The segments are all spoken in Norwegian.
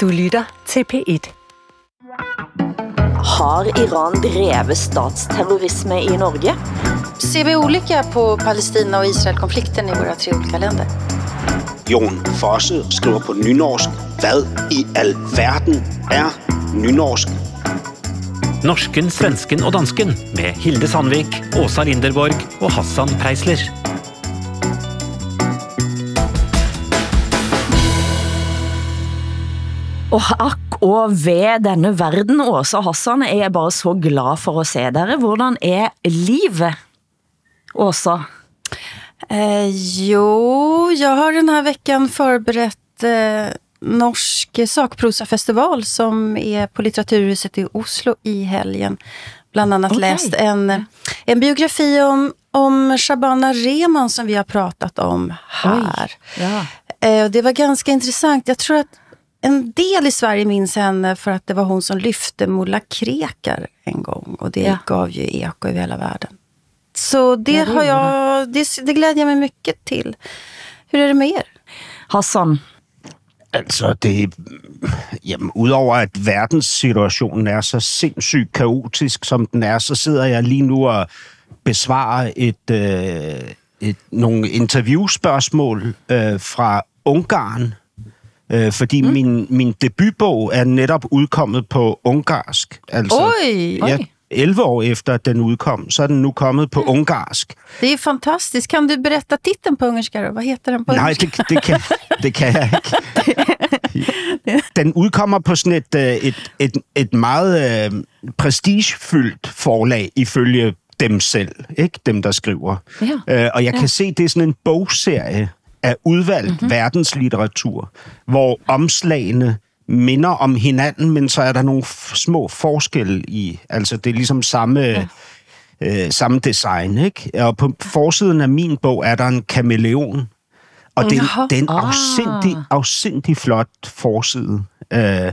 Du lytter til P1. Har Iran drevet statsterrorisme i Norge? Ser vi ulike på Palestina og Israel-konflikten i våre tre ulike land? Jon Fosse skriver på nynorsk. Hva i all verden er nynorsk? Norsken, svensken og dansken med Hilde Sandvik, Åsa Linderborg og Hassan Preisler. Og akk og ved denne verden, Åsa Hassan, er jeg bare så glad for å se dere. Hvordan er livet, Åsa? Eh, jo, jeg har denne här veckan förberett eh, Norsk sakprosafestival som er på Litteraturhuset i Oslo i helgen. Bland annat okay. läst en, en biografi om, om Shabana Rehman som vi har pratet om här. Ja. Eh, det var ganske interessant. Jeg tror att en del i Sverige minns henne för att det var hon som lyfte Mulla Krekar en gång. Och det Ja. gav ju eko över hela världen. Så det, Ja, det har jag, det, det glädjer jag mig mycket till. Hur är det med er? Hassan, Altså, det... Jamen, udover at verdenssituationen er så sindssygt kaotisk, som den er, så sidder jeg lige nu og besvarer et, øh, et, nogle interviewspørgsmål øh, fra Ungarn, øh, fordi mm. min, min debutbog er netop udkommet på ungarsk. Altså, Oj! Ja, Oj. 11 år efter den udkom, så er den nu kommet på ungarsk. Det er fantastisk. Kan du berätta titeln på ungerska då? Vad heter den på Nej, ungerska? det, det, kan, det kan jeg ikke. Den udkommer på sådan et, øh, et, et, et meget øh, prestigefyldt forlag, ifølge dem selv, ikke dem, der skriver. Ja. Øh, og jeg kan se, det er sådan en bogserie af udvalgt mm-hmm. verdenslitteratur, hvor omslagene minder om hinanden, men så er der nogle små forskelle i. Altså, det er ligesom samme... Ja øh, samme design, ikke? Og på forsiden af min bog er der en kameleon, og det, Jaha. er- er Ah. afsindig, afsindig flot forside. Øh,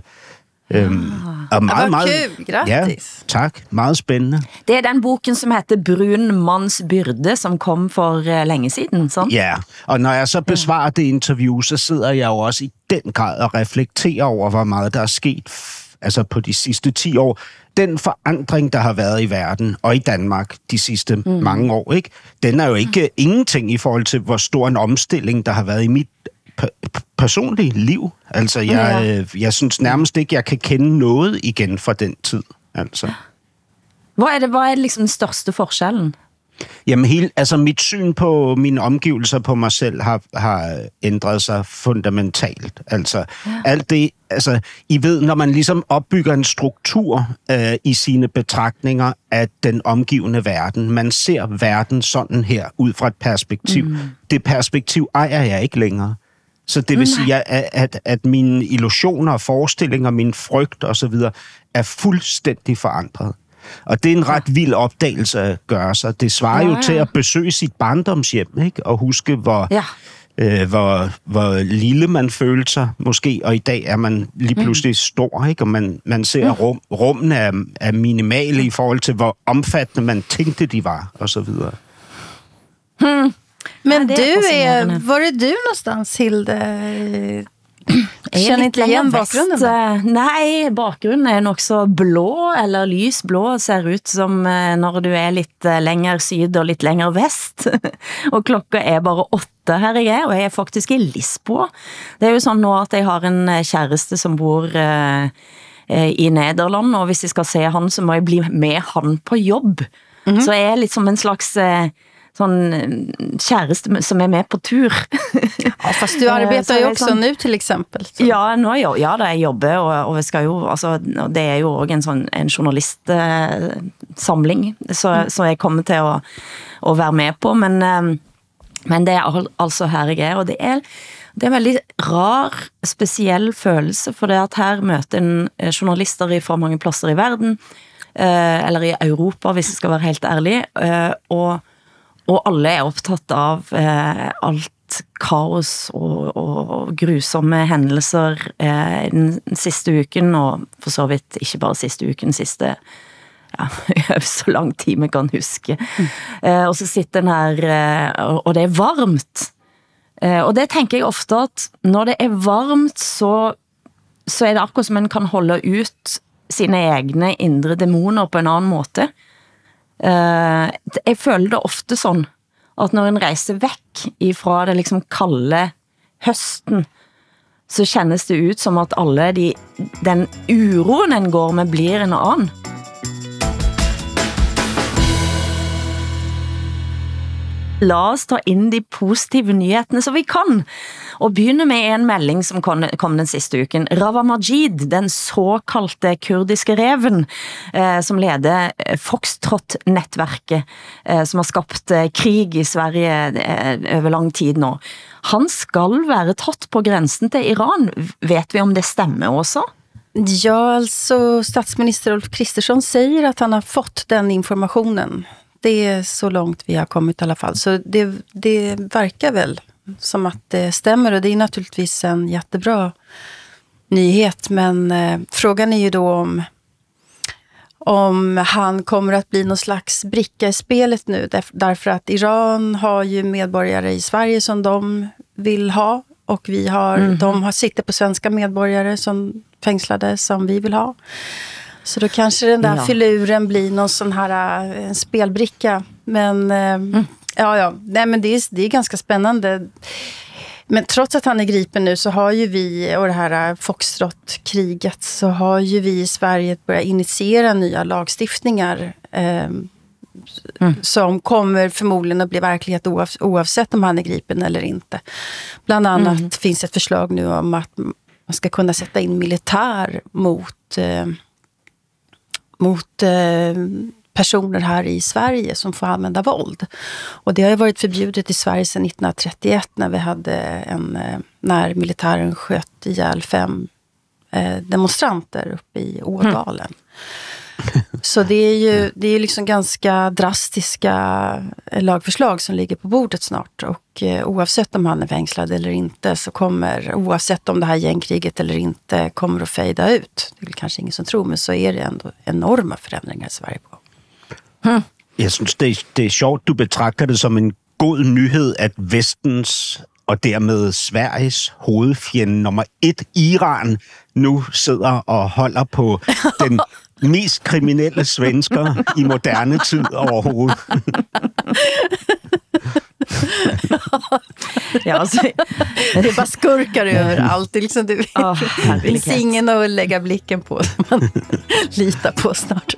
øhm, og meget, hvor meget. Ja, tak. Meget spennende. det er den boken, som heter Brun manns byrde, som kom for lenge siden, Sånn? Ja, og når jeg så besvarer det interview, så sidder jeg jo også i den grad og reflekterer over, hvor mye der er sket altså på de siste ti år. Den forandring, der har vært i verden og i Danmark de siste mm. mange år, ikke? den er jo ikke mm. ingenting i forhold til, hvor stor en omstilling, der har vært i mitt personlige liv. Altså, jeg, Ja. jeg synes nærmest ikke, jeg kan kende noget igen fra den tid. Altså. hvor er det, hvad er det liksom den største forskjellen? Jamen, hele, altså mit syn på mine omgivelser på mig selv har, har ændret sig fundamentalt. Altså, ja. alt det, altså, I ved, når man ligesom opbygger en struktur øh, i sine betragtninger af den omgivende verden, man ser verden sådan her, ud fra et perspektiv. Mm. Det perspektiv ejer jeg ikke længere. Så det vil sige, at, at, at mine illusioner, og forestillinger, min frygt osv. er fuldstændig forandret. Og det er en ret vild opdagelse at gøre sig. Det svarer Ja, jo til at besøge sit barndomshjem, ikke? Og huske, hvor, Ja. øh, hvor, hvor lille man følte sig, måske. Og i dag er man lige pludselig stor, ikke? Og man, man ser rum, rummene er, er minimale i forhold til, hvor omfattende man tænkte, de var, og så videre. Men Ja, du är, var är du någonstans Hilde? Jeg kjenner ikke igjen bakgrunnen. vest, Nei, bakgrunnen er nok så blå, eller lysblå, ser ut som eh, når du er litt lenger syd og litt lenger vest. og klokka er bare åtte her jeg er, og jeg er faktisk i Lisboa. Det er jo sånn nå at jeg har en kjæreste som bor eh, eh, i Nederland, og hvis jeg skal se han, så må jeg bli med han på jobb. Så jeg er litt som en slags eh, sån eh, som er med på tur. Ja, fast du arbetar ju är också sån- nu till exempel. Så. Ja, nå, jo, ja, det jeg jobber, og, og jeg skal jo, altså, det er jo også en sånn en journalistsamling, samling, så, så jeg kommer til å, å være med på, men, eh, men det al, altså her jeg er, og det er, det er en veldig rar, spesiell følelse, for det at her møter en eh, journalister fra mange plasser i verden, eller i Europa, hvis jeg skal være helt ærlig, og, og alle er opptatt av eh, alt kaos og, og, grusomme hendelser eh, den siste uken, og for så vidt ikke bare siste uken, siste ja, så lang tid vi kan huske. Eh, og så sitter den her, eh, og, det er varmt. Eh, og det tenker jeg ofte, at når det er varmt, så så er det akkurat som en kan holde ut sine egne indre dæmoner på en annen måte. Uh, jeg føler det ofte sånn at når en reiser vekk ifra det liksom kalde høsten, så kjennes det ut som at alle de, den uroen en går med blir en anden. La oss ta inn de positive nyhetene som vi kan, og begynne med en melding som kom, den siste uken. Rava Majid, den såkalte kurdiske reven, eh, som leder eh, Foxtrot-nettverket, eh, som har skabt eh, krig i Sverige over lang tid nå. Han skal være tatt på grensen til Iran. Vet vi om det stemmer også? Ja, altså statsminister Ulf Kristersson sier at han har fått den informationen det är så långt vi har kommit i alla fall. Så det, det verkar väl som att det stämmer och det är naturligtvis en jättebra nyhet. Men eh, frågan är ju då om, om han kommer att bli någon slags bricka i spelet nu. Där, därför att Iran har ju medborgare i Sverige som de vill ha. Och vi har, mm de har, sitter på svenska medborgare som fängslade som vi vill ha. Så då kanske den där ja. filuren blir någon sån här en spelbricka. Men äh, mm. ja, ja. Nej, men det är, det är ganska spännande. Men trots att han är gripen nu så har ju vi, och det här äh, Foxtrot-kriget, så har ju vi i Sverige börjat initiera nya lagstiftningar. Eh, Mm. som kommer förmodligen att bli verklighet oavsett om han är gripen eller inte. Bland annat mm. finns ett förslag nu om att man ska kunna sätta in militär mot eh, mot eh, personer här i Sverige som får använda våld. Och det har ju varit förbjudet i Sverige sedan 1931 när vi hade en, når när militären sköt ihjäl fem eh, demonstranter uppe i Ådalen. Mm. Så det är ju det är liksom ganska drastiska lagforslag lagförslag som ligger på bordet snart. Och eh, oavsett om han är fängslad eller inte så kommer, oavsett om det här gängkriget eller inte kommer att fejda ut. Det är kanskje ingen som tror, men så er det ändå enorme förändringar i Sverige på. Hmm. Jeg synes, det er, det er sjovt, du betrakter det som en god nyhed, at vestens og dermed Sveriges hovedfjende nummer et, Iran, nu sidder og holder på den mest kriminelle svensker i moderne tid overhovedet. ja, alltså, det er bara skurkar överallt. Det, liksom, det oh, finns ingen att lägga blicken på som man litar på snart.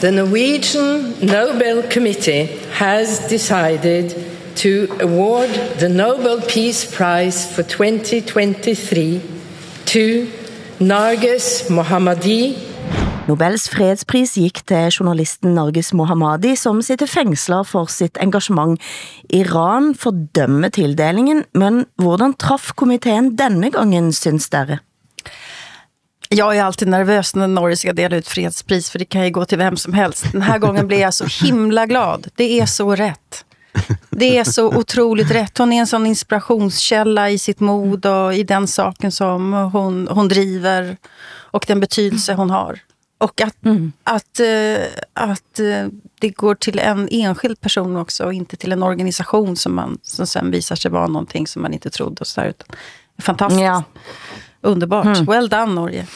The Norwegian Nobel Committee has decided to award the Nobel Peace Prize for 2023 to Narges Mohammadi. Nobels fredspris gikk til journalisten Narges Mohammadi, som sitter fengsla for sitt engasjement. Iran fordømmer tildelingen, men hvordan traff komiteen denne gangen, syns dere? Jag är alltid nervøs når Norge skal dela ut fredspris, for det kan jo gå til hvem som helst. Denne gangen gången jeg jag så himla glad. Det er så rätt. Det är så otroligt rätt. Hon är en sån inspirationskälla i sitt mod och i den saken som hon, hon driver och den betydelse hon har. Och att, mm. att, uh, att uh, det går till en enskild person också och inte till en organisation som, man, som sen visar sig vara någonting som man inte trodde. Och så där, utan, fantastiskt. Ja. Underbart. Mm. Well done, Norge.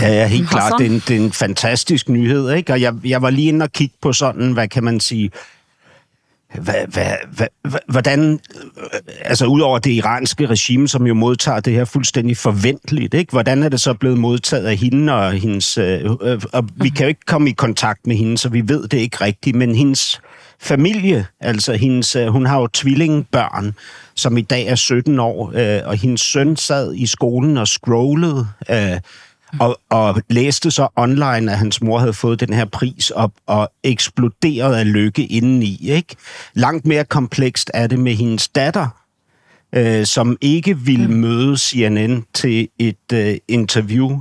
Ja, ja, helt klart. Det er, en, det er en fantastisk nyhed, ikke? Og jeg, jeg var lige inde og kigge på sådan, hvad kan man sige, hvad, hvordan, altså udover det iranske regime, som jo modtager det her fuldstændig forventeligt, ikke? hvordan er det så blevet modtaget af hende og hendes, øh, øh, og vi kan jo ikke komme i kontakt med hende, så vi ved det ikke rigtigt, men hendes familie, altså hendes, øh, hun har jo tvillingebørn, som i dag er 17 år, øh, og hendes søn sad i skolen og scrollede, øh, og, og læste så online, at hans mor havde fået den her pris op og eksploderede af lykke indeni. Ikke? Langt mere komplekst er det med hendes datter, øh, som ikke ville mm. møde CNN til et øh, interview,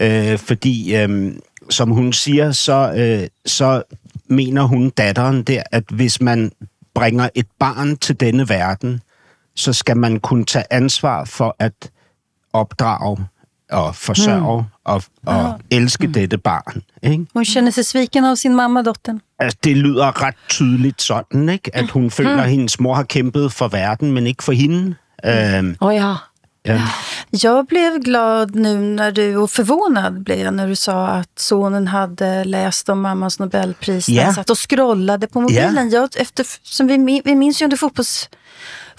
øh, fordi øh, som hun siger, så, øh, så mener hun datteren der, at hvis man bringer et barn til denne verden, så skal man kunne tage ansvar for at opdrage at forsørge mm. elske mm. dette barn. Ikke? Hun kjenner seg sviken av sin mamma, dotteren. Altså, det lyder ret tydeligt sådan, ikke? at hun føler, at hendes mor har kæmpet for verden, men ikke for hende. Øhm, oh ja. Ja. Jag blev glad nu när du, och förvånad blev jag när du sa att sonen hade läst om mammas Nobelpris. Yeah. Han satt och scrollade på mobilen. Yeah. Jag, efter, som vi, vi minns ju under fotbolls,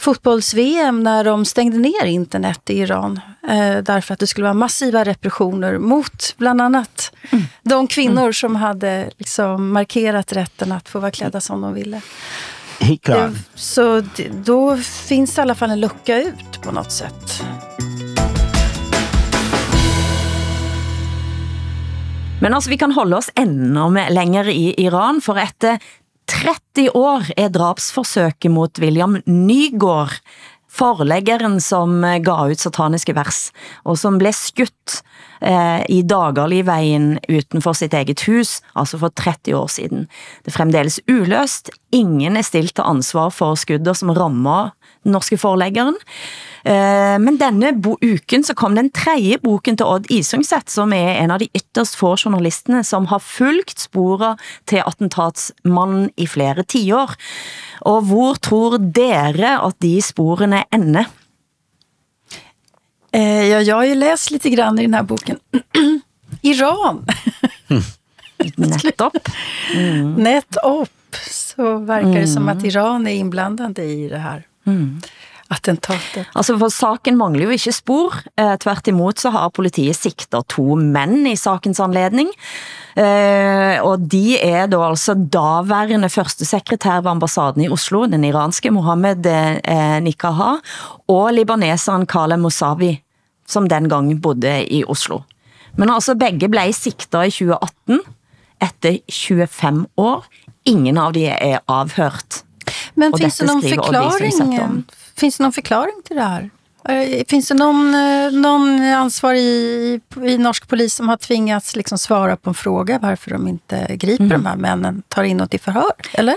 fotbolls-VM när de stängde ner internet i Iran. Eh, därför att det skulle vara massiva repressioner mot bland annat mm. de kvinnor mm. som hade liksom markerat rätten att få vara klädda som de ville. Helt klart. Så då finns det i alla fall en lucka ut på något sätt. Men altså, vi kan holde oss enda lenger i Iran, for etter 30 år er drapsforsøket mot William Nygaard, forleggeren som ga ut sataniske vers, og som ble skutt eh, i Dagerligveien utenfor sitt eget hus, altså for 30 år siden. Det er fremdeles uløst, ingen er stilt til ansvar for skudder som rammer den norske forleggeren. Eh, men denne uken så kom den tredje boken til Odd Isungset, som er en av de ytterst få journalistene som har fulgt sporet til attentatsmannen i flere tiår. Og hvor tror dere at de sporene ender? Eh, ja, jeg har jo lest litt grann i denne boken. Iran. Nettopp. Mm. Nettopp. Så virker det som at Iran er innblandet i det her. Mm attentatet? Altså, for saken mangler jo ikke spor. Eh, tvert imot så har politiet siktet to menn i sakens anledning. Eh, og de er da altså daværende førstesekretær ved ambassaden i Oslo, den iranske Mohammed eh, Nikaha, og libaneseren Kale Mosavi, som den gang bodde i Oslo. Men altså begge ble siktet i 2018, etter 25 år. Ingen av de er avhørt. Men finns det någon förklaring Finns det någon förklaring till det här? Eh, finns det någon, eh, någon ansvarig i, i norsk polis som har tvingats liksom svara på en fråga varför de inte griper mm. de här männen, tar in till förhör? Eller?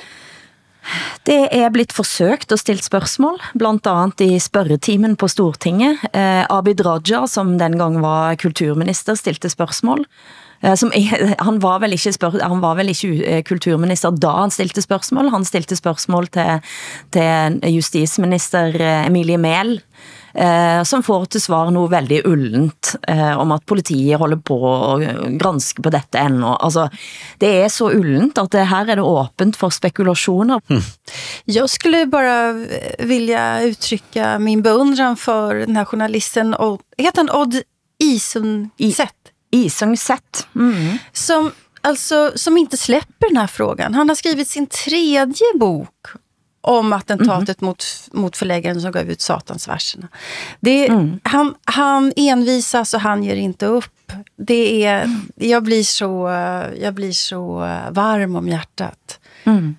Det er blitt forsøkt og stilt spørsmål, blant annet i spørretimen på Stortinget. Eh, Abid Raja, som den gang var kulturminister, stilte spørgsmål. Eh, som, han, var vel ikke spør, han var vel ikke eh, kulturminister da han stilte spørsmål. Han stilte spørsmål til, til justisminister eh, Emilie Mehl, eh, som får til svar noe veldig ullent eh, om at politiet holder på å granske på dette ennå. Altså, det er så ullent at det, her er det åpent for spekulasjoner. Mm. Jeg skulle bare vilja uttrykke min beundran for denne här journalisten, heter han Odd Isundset? Isungset. Mm. Som, alltså, som inte släpper den här frågan. Han har skrivit sin tredje bok om attentatet mm. mot, mot förläggaren som gav ut Satansverserna. Det, mm. han, han envisas och han ger inte upp. Det är, jag, blir så, jag blir så varm om hjärtat. Mm.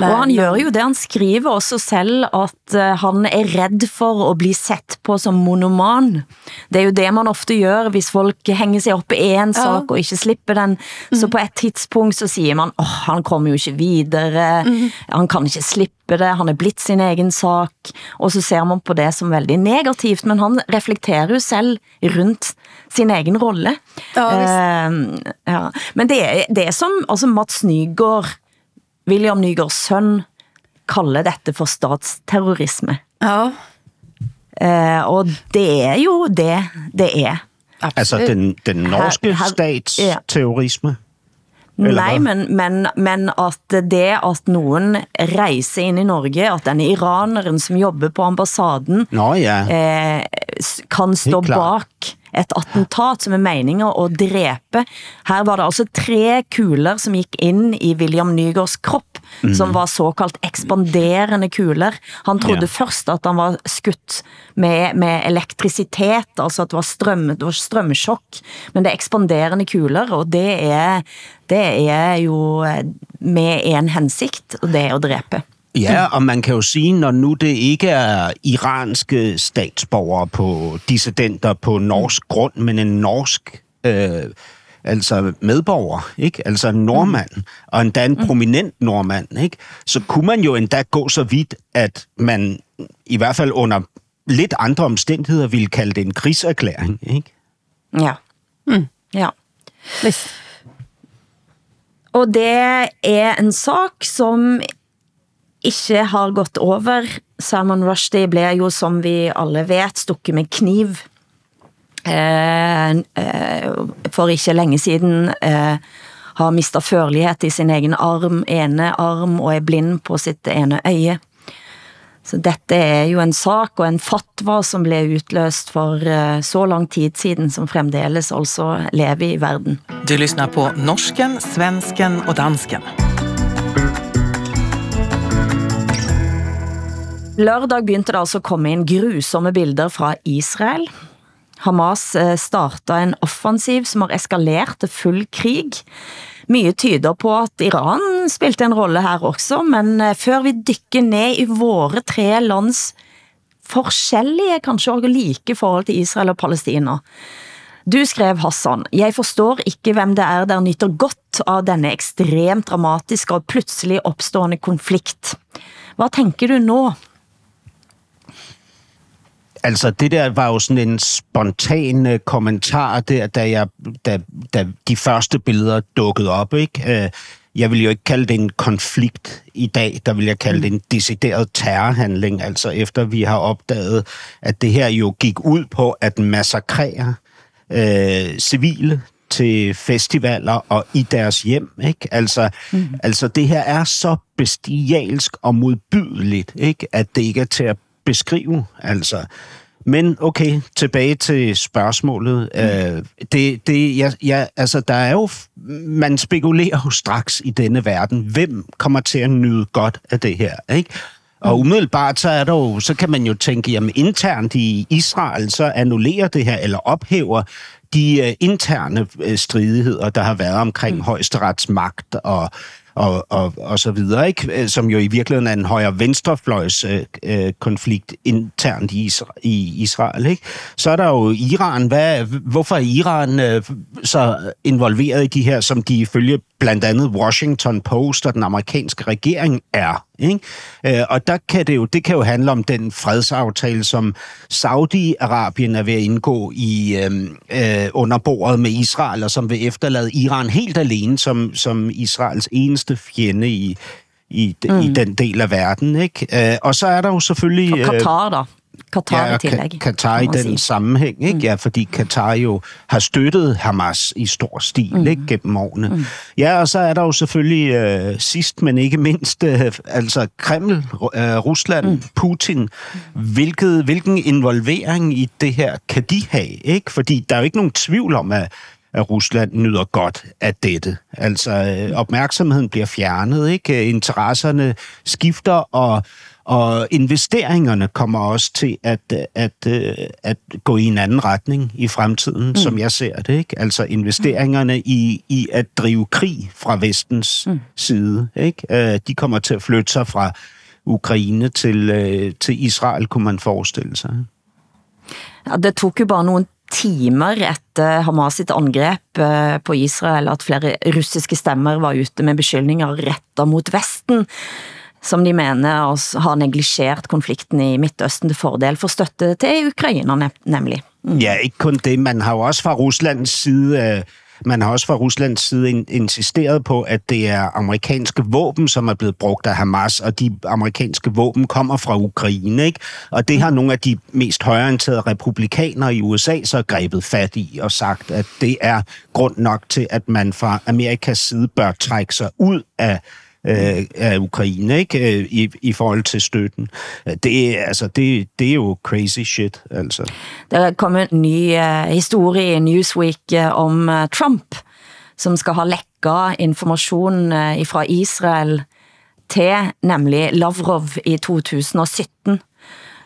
Og han gjør jo det, han skriver også selv, at eh, han er redd for å bli sett på som monoman. Det er jo det man ofte gjør hvis folk henger seg opp i en sak og ikke slipper den. Så mm. på et tidspunkt så sier man, åh, han kommer jo ikke videre, mm. han kan ikke slippe det, han er blitt sin egen sak, og så ser man på det som veldig negativt, men han reflekterer jo selv rundt sin egen rolle. Ja, uh, ja. Men det er, det som altså Mats Nygaard, William Nygaards sønn kaller dette for statsterrorisme. Ja. Eh, og det er jo det, det er. Altså den, den norske statsterrorisme? Nei, men, men, men at det at noen reiser inn i Norge, at den iraneren, som jobber på ambassaden, Nå, ja. eh, kan stå bak et attentat som er meningen å drepe. Her var det altså tre kuler som gikk inn i William Nygaards kropp, mm. som var såkalt ekspanderende kuler. Han trodde ja. først at han var skutt med, med elektrisitet, altså at det var, strøm, det var strømsjokk, men det er ekspanderende kuler, og det er, det er jo med en hensikt, og det er å drepe. Ja, og man kan jo sige, når nu det ikke er iranske statsborgere på dissidenter på norsk grund, men en norsk øh, altså medborger, ikke? altså en nordmand, mm. og endda en prominent nordmand, ikke? så kunne man jo endda gå så vidt, at man i hvert fald under lidt andre omstændigheder ville kalde det en krigserklæring. Ikke? Ja. Mm. Ja. Visst. Og det er en sak som ikke har gått over. Salman Rushdie ble jo, som vi alle vet, stukket med kniv eh, eh, for ikke lenge siden. Eh, har mistet førlighet i sin egen arm, ene arm, og er blind på sitt ene øye. Så dette er jo en sak og en fatwa som ble utløst for så lang tid siden, som fremdeles altså lever i verden. Du lysner på Norsken, Svensken og Dansken. Lørdag begynte det altså å komme inn grusomme bilder fra Israel. Hamas starta en offensiv som har eskalert til full krig. Mye tyder på at Iran spilte en rolle her også, men eh, før vi dykker ned i våre tre lands forskjellige, kanskje også like forhold til Israel og Palestina. Du skrev, Hassan, jeg forstår ikke hvem det er der nytter godt av denne ekstremt dramatiske og plutselig oppstående konflikt. Hva tenker du nå? Altså, det der var jo sådan en spontan uh, kommentar der, da, jeg, da, da de første billeder dukkede op, ikke? Uh, jeg vil jo ikke kalde det en konflikt i dag, der vil jeg kalde det en decideret terrorhandling, altså efter vi har opdaget, at det her jo gik ud på at massakrere øh, civile til festivaler og i deres hjem, ikke? Altså, mm. altså det her er så bestialsk og modbydeligt, ikke? At det ikke er til at beskrive, altså. Men okay, tilbage til spørgsmålet. Mm. Øh, det, det, ja, ja, altså, der er jo, man spekulerer jo straks i denne verden, hvem kommer til at nyde godt af det her, ikke? Og mm. umiddelbart så er der jo, så kan man jo tænke, jamen internt i Israel, så annullerer det her, eller ophæver de uh, interne uh, stridigheder, der har været omkring mm. højesterets magt og og, og, og så videre, ikke? Øh, som jo i virkeligheden er en højre-venstrefløjs øh, øh, konflikt internt i, Israel. Ikke? Så er der jo Iran. Hvad, hvorfor er Iran øh, så involveret i de her, som de ifølge blandt andet Washington Post og den amerikanske regering er? Ikke? Øh, og der kan det, jo, det kan jo handle om den fredsaftale, som Saudi-Arabien er ved at indgå i øh, øh, under bordet med Israel, og som vil efterlade Iran helt alene som, som Israels eneste fjende i, i, mm. i den del af verden. Ikke? Øh, og så er der jo selvfølgelig... Og Katar, da. Katar ja, i tillæg. Katar i den sige. sammenhæng, ikke? Mm. Ja, fordi Katar jo har støttet Hamas i stor stil, mm. ikke? Gennem årene. Mm. Ja, og så er der jo selvfølgelig øh, sidst, men ikke mindst, øh, altså Kreml, øh, Rusland, mm. Putin. Hvilket, hvilken involvering i det her kan de have, ikke? Fordi der er jo ikke nogen tvivl om, at at Rusland nyder godt af dette. Altså øh, opmærksomheden bliver fjernet, ikke? Interesserne skifter, og og investeringerne kommer også til at, at, at gå i en anden retning i fremtiden, mm. som jeg ser det. Ikke? Altså investeringerne i, i at drive krig fra vestens mm. side. Ikke? Øh, de kommer til at flytte sig fra Ukraine til, øh, til Israel, kunne man forestille sig. Ja, det tok jo bare noen timer etter Hamas sitt angrep øh, på Israel, at flere russiske stemmer var ute med beskyldninger retta mot Vesten som de mener har neglisjert konflikten i Midtøsten til fordel for støtte til ukrainerne, nemlig. Mm. Ja, ikke kun det. Man har også fra Russlands side... Øh, man har også fra Russlands side insisteret på, at det er amerikanske våben, som er blevet brukt af Hamas, og de amerikanske våben kommer fra Ukraine, ikke? Og det har nogle af de mest højorienterede republikanere i USA så grebet fat i og sagt, at det er grund nok til, at man fra Amerikas side bør trække sig ud af af Ukraine ikke? Øh, I, i forhold til støtten. Det, altså, det, det er jo crazy shit. Altså. Der kom en ny uh, historie i Newsweek om Trump, som skal ha lækket information uh, fra Israel til nemlig Lavrov i 2017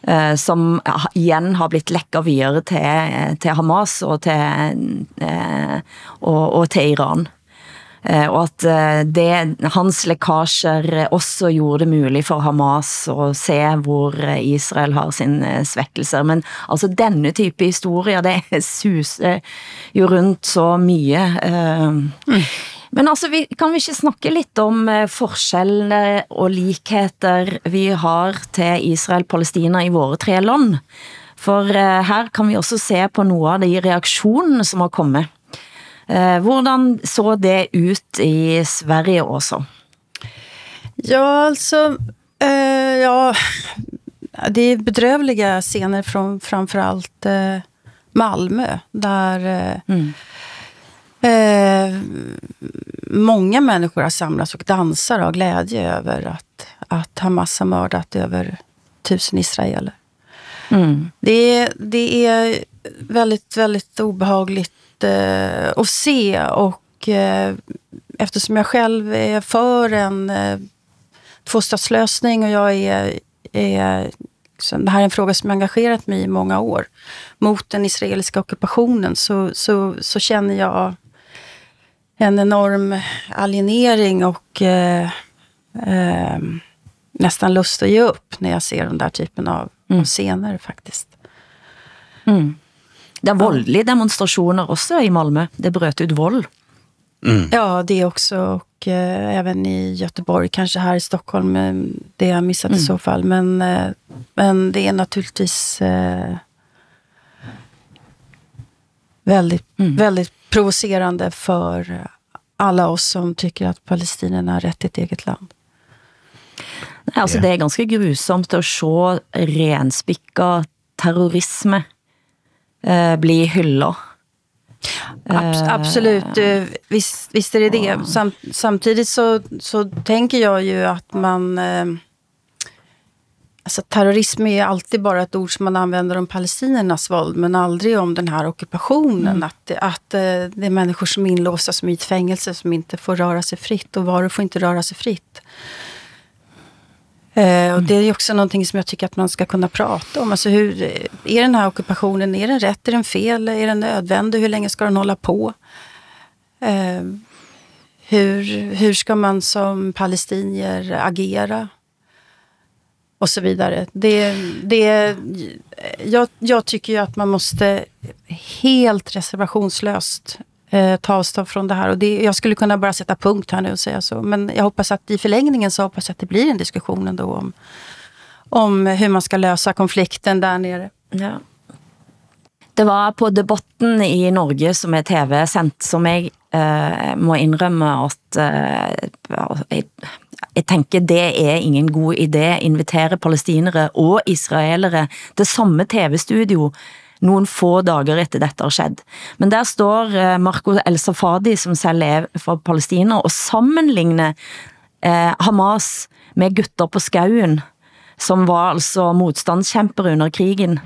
uh, som igen har blitt lækket videre til, til Hamas og til, og, og til Iran. Eh, og at eh, det, hans lekkasjer også gjorde det mulig for Hamas å se, hvor Israel har sine svekkelser. Men altså denne type historier, det suser jo rundt så mye. Mm. Men altså, vi, kan vi ikke snakke litt om forskjellene og likheter vi har til Israel-Palestina i våre tre land? For her kan vi også se på noe av de reaksjonene som har kommet. Uh, hvordan så det ut i Sverige også? Ja, altså... eh, ja, det er bedrøvelige scener fra framfor alt eh, Malmö. der eh, mm. uh, många människor har samlet og danser av glede over at, at Hamas har mördat over tusen israeler. Mm. Det, det er veldig, veldig obehagligt eh, att se och eh, eftersom jag själv är för en eh, tvåstatslösning och jag är, är liksom, det här är en fråga som engagerat mig i många år mot den israeliska ockupationen så, så, så känner jag en enorm alienering och eh, eh, nästan lust att ge upp när jag ser den där typen av, mm. av scener faktiskt. Mm. Det er voldelige demonstrationer också i Malmö. Det bröt ut vold. Mm. Ja, det också. Och eh, även i Göteborg, kanske här i Stockholm. Det har jag missat mm. i så fall. Men, eh, men det är naturligtvis eh, väldigt, mm. väldigt provocerande för alla oss som tycker att palestinierna har rätt till ett eget land. Altså, det er ganske grusomt å se renspikka terrorisme eh, bli hylla. Abs absolut, eh, visst, visst är det det. Sam samtidigt så, så tänker jag ju att man... Eh, alltså terrorism är alltid bara ett ord som man använder om palestinernas våld, men aldrig om den här ockupationen. Mm. Att, att eh, det är människor som är inlåsta som i ett fängelse som inte får röra sig fritt och varor får inte röra sig fritt. Eh, och det är också någonting som jag tycker att man ska kunna prata om. Alltså hur, är den här ockupationen, är den rätt, är den fel, är den nödvändig, hur länge ska den hålla på? Eh, hur, hur ska man som palestinier agera? Och så vidare. Det, det, jag, jag tycker ju att man måste helt reservationslöst eh, ta avstånd från det här. Och det, jag skulle kunna bara sätta punkt här nu och säga så. Men jag hoppas att i förlängningen så hoppas jag att det blir en diskussion ändå om, om hur man ska lösa konflikten där nere. Ja. Det var på debatten i Norge som er tv-sendt, som jeg eh, må innrømme at eh, jeg, jeg tenker det er ingen god idé invitere palestinere og israelere til samme tv-studio nogle få dager etter dette har skjedd. Men der står eh, Marco El Safadi, som selv er fra Palestina, og sammenligner eh, Hamas med gutter på skauen, som var altså motstandskjemper under krigen.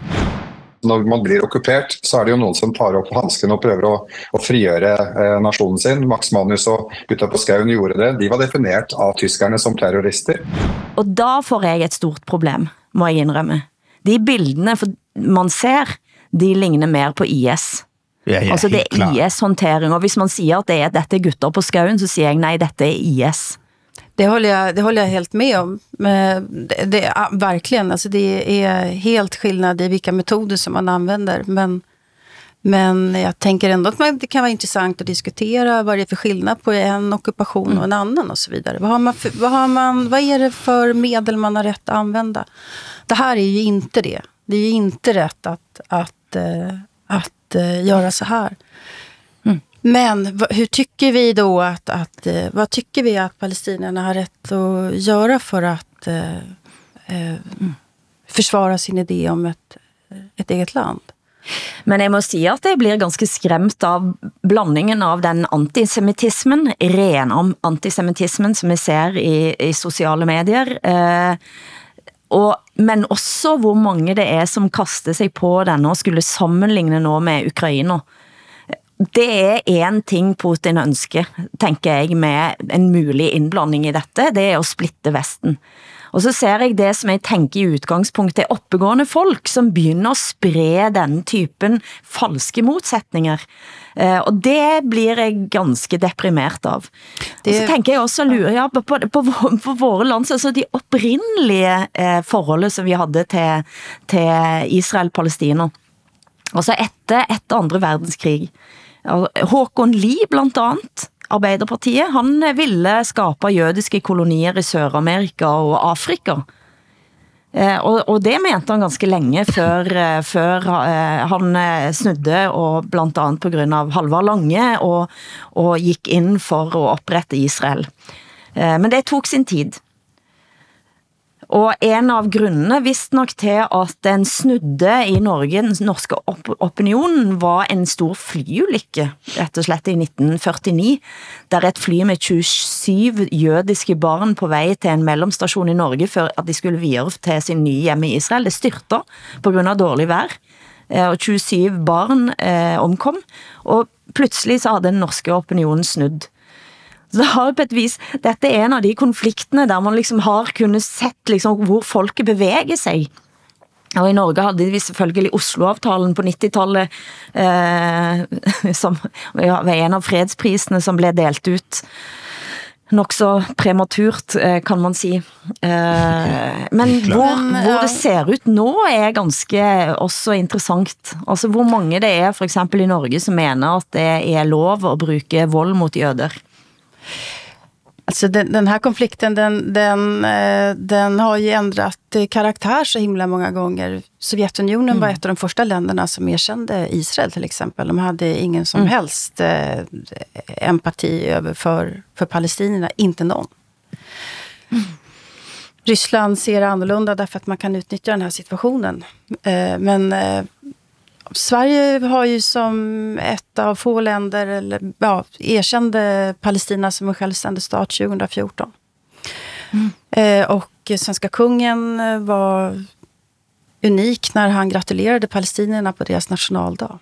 Når man blir okkupert, så er det jo noen som tar opp hansken og prøver å, å frigjøre eh, nasjonen sin. Max Manus og gutta på skauen gjorde det. De var definert av tyskerne som terrorister. Og da får jeg et stort problem, må jeg innrømme. De bildene man ser, de ligner mer på IS. Ja, ja, altså det er IS-håndtering, og hvis man sier at det er, dette er gutter på skauen, så sier jeg nei, dette er IS. Det håller jag, det håller jag helt med om. Men det, det, verkligen, alltså det är helt skillnad i vilka metoder som man använder. Men, men jag tänker ändå att man, det kan vara intressant att diskutera vad det är för skillnad på en okkupasjon og och en annan och så vidare. Vad, har man för, vad, har man, vad är det för medel man har rätt att använda? Det här är ju inte det. Det är ju inte rätt att, att att eh, göra så här. Mm. Men hur tycker vi då att, att, eh, vad tycker vi att palestinierna har rätt att göra för att eh, mm. försvara sin idé om ett, ett eget land? Men jeg må si at jeg blir ganske skremt av blandingen av den antisemitismen, ren antisemitismen som vi ser i, i sosiale medier, eh, og, men også hvor mange det er som kaster seg på denne og skulle sammenligne nå med Ukraina. Det er en ting Putin ønsker, tenker jeg, med en mulig innblanding i dette, det er å splitte Vesten. Og så ser jeg det som jeg tenker i utgangspunktet er oppegående folk, som begynner å spre denne typen falske modsætninger. Uh, og det blir jeg ganske deprimert av. Og så tenker jeg også, lurer jeg på, på, på, våre lands, altså de opprinnelige uh, forholdet, som vi hadde til, til Israel-Palestina. Altså etter, etter andre verdenskrig. Håkon Lie blant annet. Arbeiderpartiet, han ville skape jødiske kolonier i Sør-Amerika og Afrika. Eh, og, og det mente han ganske lenge før, eh, før eh, han snudde, og bl.a. pga. Halvard Lange, og, og gikk inn for å opprette Israel. Men det tok sin tid. Og en av grunnene visstnok til at den snudde i Norge, den norske op opinionen, var en stor flyulykke, rett og slett i 1949, der et fly med 27 jødiske barn på vei til en mellomstasjon i Norge, før at de skulle videre til sin nye hjemme i Israel, det grund av dårlig vær, eh, og 27 barn eh, omkom, og plutselig så hadde den norske opinionen snudd så det har på et vis, dette er en av de konfliktene der man liksom har kunnet sett liksom hvor folket beveger seg. Og i Norge hadde vi selvfølgelig Oslo-avtalen på 90-tallet, eh, som var en av fredsprisene som ble delt ut nok så prematurt, eh, kan man si. Eh, men hvor, hvor det ser ut nå er ganske også interessant. Altså hvor mange det er for eksempel i Norge som mener at det er lov å bruke vold mot jøder. Alltså den, den här konflikten den, den, eh, den har ju ändrat karaktär så himla många gånger. Sovjetunionen mm. var ett av de första länderna som erkände Israel till exempel. De hade ingen som mm. helst eh, empati över för, för palestinierna, inte någon. Mm. Ryssland ser annorlunda därför att man kan utnyttja den här situationen. Eh, men eh, Sverige har ju som ett av få länder eller, ja, erkände Palestina som en självständig stat 2014. Mm. Eh, och svenska kungen var unik när han gratulerade palestinierna på deras nationaldag.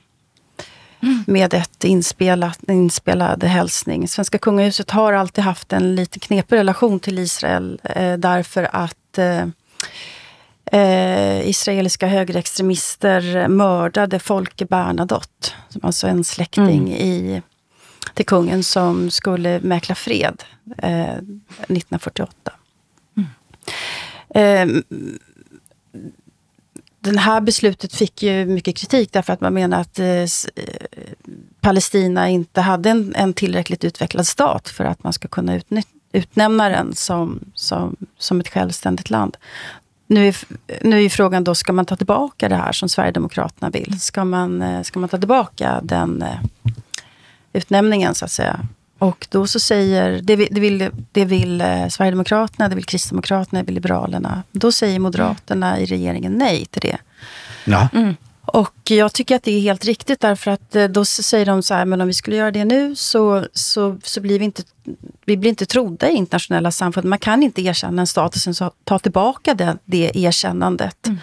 Mm. Med ett inspelat, inspelad hälsning. Svenska kungahuset har alltid haft en lite knepig relation till Israel eh, därför att eh, eh, israeliska högerextremister mördade Folke Bernadotte, som alltså en släkting mm. i, till kungen som skulle mäkla fred eh, 1948. Mm. Eh, den här beslutet fick ju mycket kritik därför att man menar att eh, eh, Palestina inte hade en, en tillräckligt utvecklad stat för att man ska kunna utnyttja utnämna den som, som, som ett självständigt land. Nu är, nu är frågan då, ska man ta tillbaka det här som Sverigedemokraterna vill? Ska man, eh, ska man ta tillbaka den eh, utnämningen så att säga? Och då så säger, det vill, det vill, det vill eh, Sverigedemokraterna, det vill Kristdemokraterna, det vill Liberalerna. Då säger Moderaterna i regeringen nej till det. Ja. Mm. Och jag tycker att det är helt riktigt därför att eh, då säger de så här, men om vi skulle göra det nu så, så, så blir vi inte, vi blir inte trodda i internationella samfund. Man kan inte erkänna en stat och sen ta tillbaka det, det erkännandet. Mm.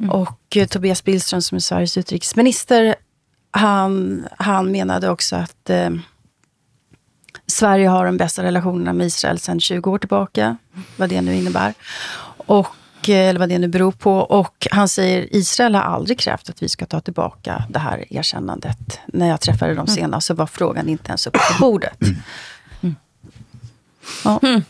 Mm. Och eh, Tobias Billström som är Sveriges utrikesminister, han, han menade också att eh, Sverige har de bästa relationerna med Israel sedan 20 år tillbaka, vad det nu innebär. Och eller vad det nu beror på. Och han säger Israel har aldrig krävt att vi ska ta tillbaka det här erkännandet. När jag träffade dem mm. senast så var frågan inte ens uppe på bordet. Mm. Mm. Ja. Mm.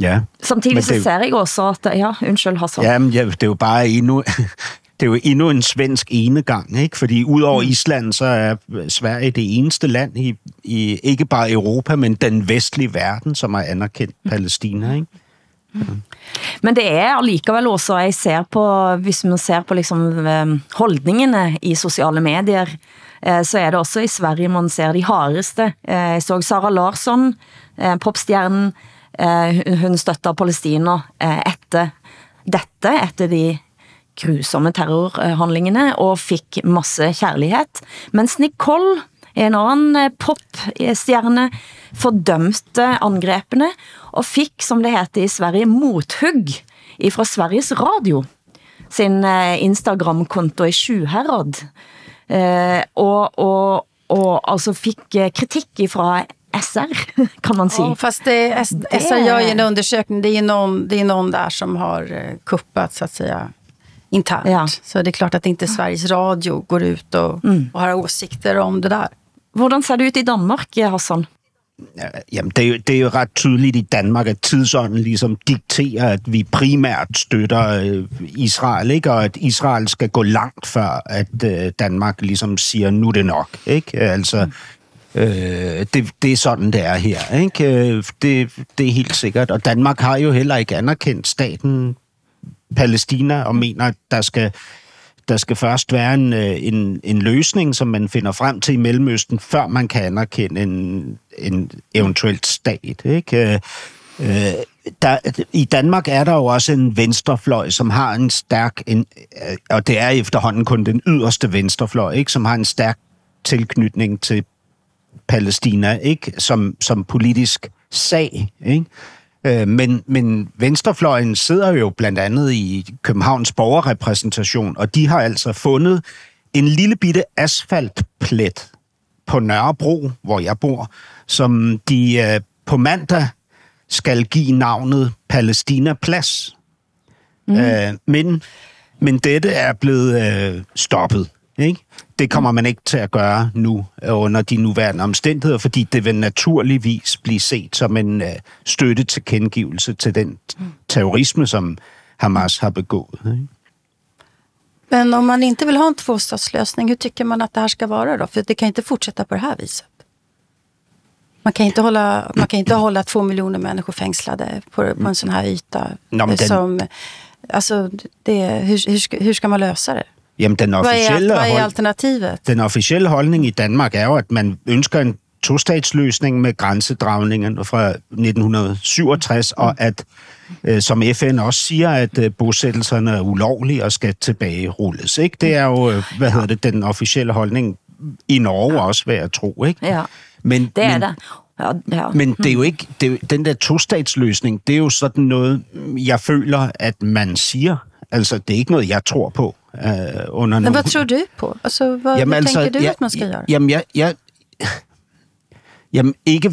Ja. Samtidig så ser jeg også at... Ja, unnskyld, Hassan. Ja, men ja, det er jo bare endnu, det er jo endnu en svensk enegang, ikke? Fordi udover mm. Island, så er Sverige det eneste land i, i ikke bare Europa, men den vestlige verden, som har anerkendt Palæstina, ikke? Men det er allikevel også, jeg ser på, hvis man ser på liksom ehm, holdningene i sosiale medier, eh, så er det også i Sverige man ser de hardeste. Eh, jeg så Sara Larsson, eh, popstjernen, hun støtta Palestina etter dette, etter de grusomme terrorhandlingene, og fikk masse kjærlighet. Mens Nicole en annen eh, popstjerne fordømte angrepene og fikk, som det heter i Sverige, mothugg fra Sveriges Radio sin eh, Instagram-konto i Sjuherad. Eh, og, og, og altså fikk kritikk fra SR, kan man si. Ja, fast det, SR gör ju en undersökning. Det är någon, det är någon där som har kuppat, så att säga, internt. Ja. Så det är klart att inte Sveriges Radio går ut og, mm. og har åsikter om det der. Hvordan ser det ut i Danmark, Hassan? Jamen, det er, jo, det er jo ret tydeligt i Danmark, at tidsånden ligesom dikterer, at vi primært støtter øh, Israel, ikke? og at Israel skal gå langt før, at øh, Danmark ligesom siger, nu er det nok. Ikke? Altså, øh, det, det er sådan, det er her. Ikke? Det, det er helt sikkert. Og Danmark har jo heller ikke anerkendt staten Palæstina og mener, at der skal, der skal først være en, øh, en, en løsning, som man finner frem til i Mellemøsten, før man kan anerkende en, en eventuelt stat. Ikke? Øh, der, I Danmark er der jo også en venstrefløj, som har en øh, og det er efterhånden kun den yderste venstrefløj, ikke? som har en stærk tilknytning til Palæstina, ikke? Som, som politisk sag. Ikke? Øh, men, men venstrefløjen sidder jo blandt andet i Københavns borgerrepræsentation, og de har altså fundet en lille bitte asfaltplet på Nørrebro, hvor jeg bor, som de øh, på mandag skal give navnet Palæstina Plads. Mm. Øh, men, men dette er blevet øh, stoppet. Ikke? Det kommer man ikke til at gøre nu under de nuværende omstændigheder, fordi det vil naturligvis blive set som en øh, støtte til kendegivelse til den terrorisme, som Hamas har begået. Ikke? Men om man ikke vil ha en tvåstatslösning, hur tycker man at det her skal være då? For det kan ikke fortsette på det her viset. Man kan ikke holde, man kan inte hålla två miljoner människor fängslade på, på en sån här yta. Altså den- som, alltså, det, hur, hur, hur ska man løse det? Jamen, den officielle, vad är hold, alternativet? den officielle holdning i Danmark er jo, at man ønsker en tostatsløsning med grænsedragningen fra 1967, og at, øh, som FN også siger, at øh, bosættelserne er ulovlige og skal tilbagerulles. Ikke? Det er jo, øh, hvad hedder det, den officielle holdning i Norge også, vil jeg tro. Ikke? Ja, Men, det er men, det. Ja, ja. Men det er jo ikke, det er jo, den der tostatsløsning, det er jo sådan noget, jeg føler, at man siger. Altså, det er ikke noget, jeg tror på. Øh, under Men vad tror du på? Alltså, vad, hur tänker du jeg, att man ska göra? Jamen, jeg, jeg, jamen ikke,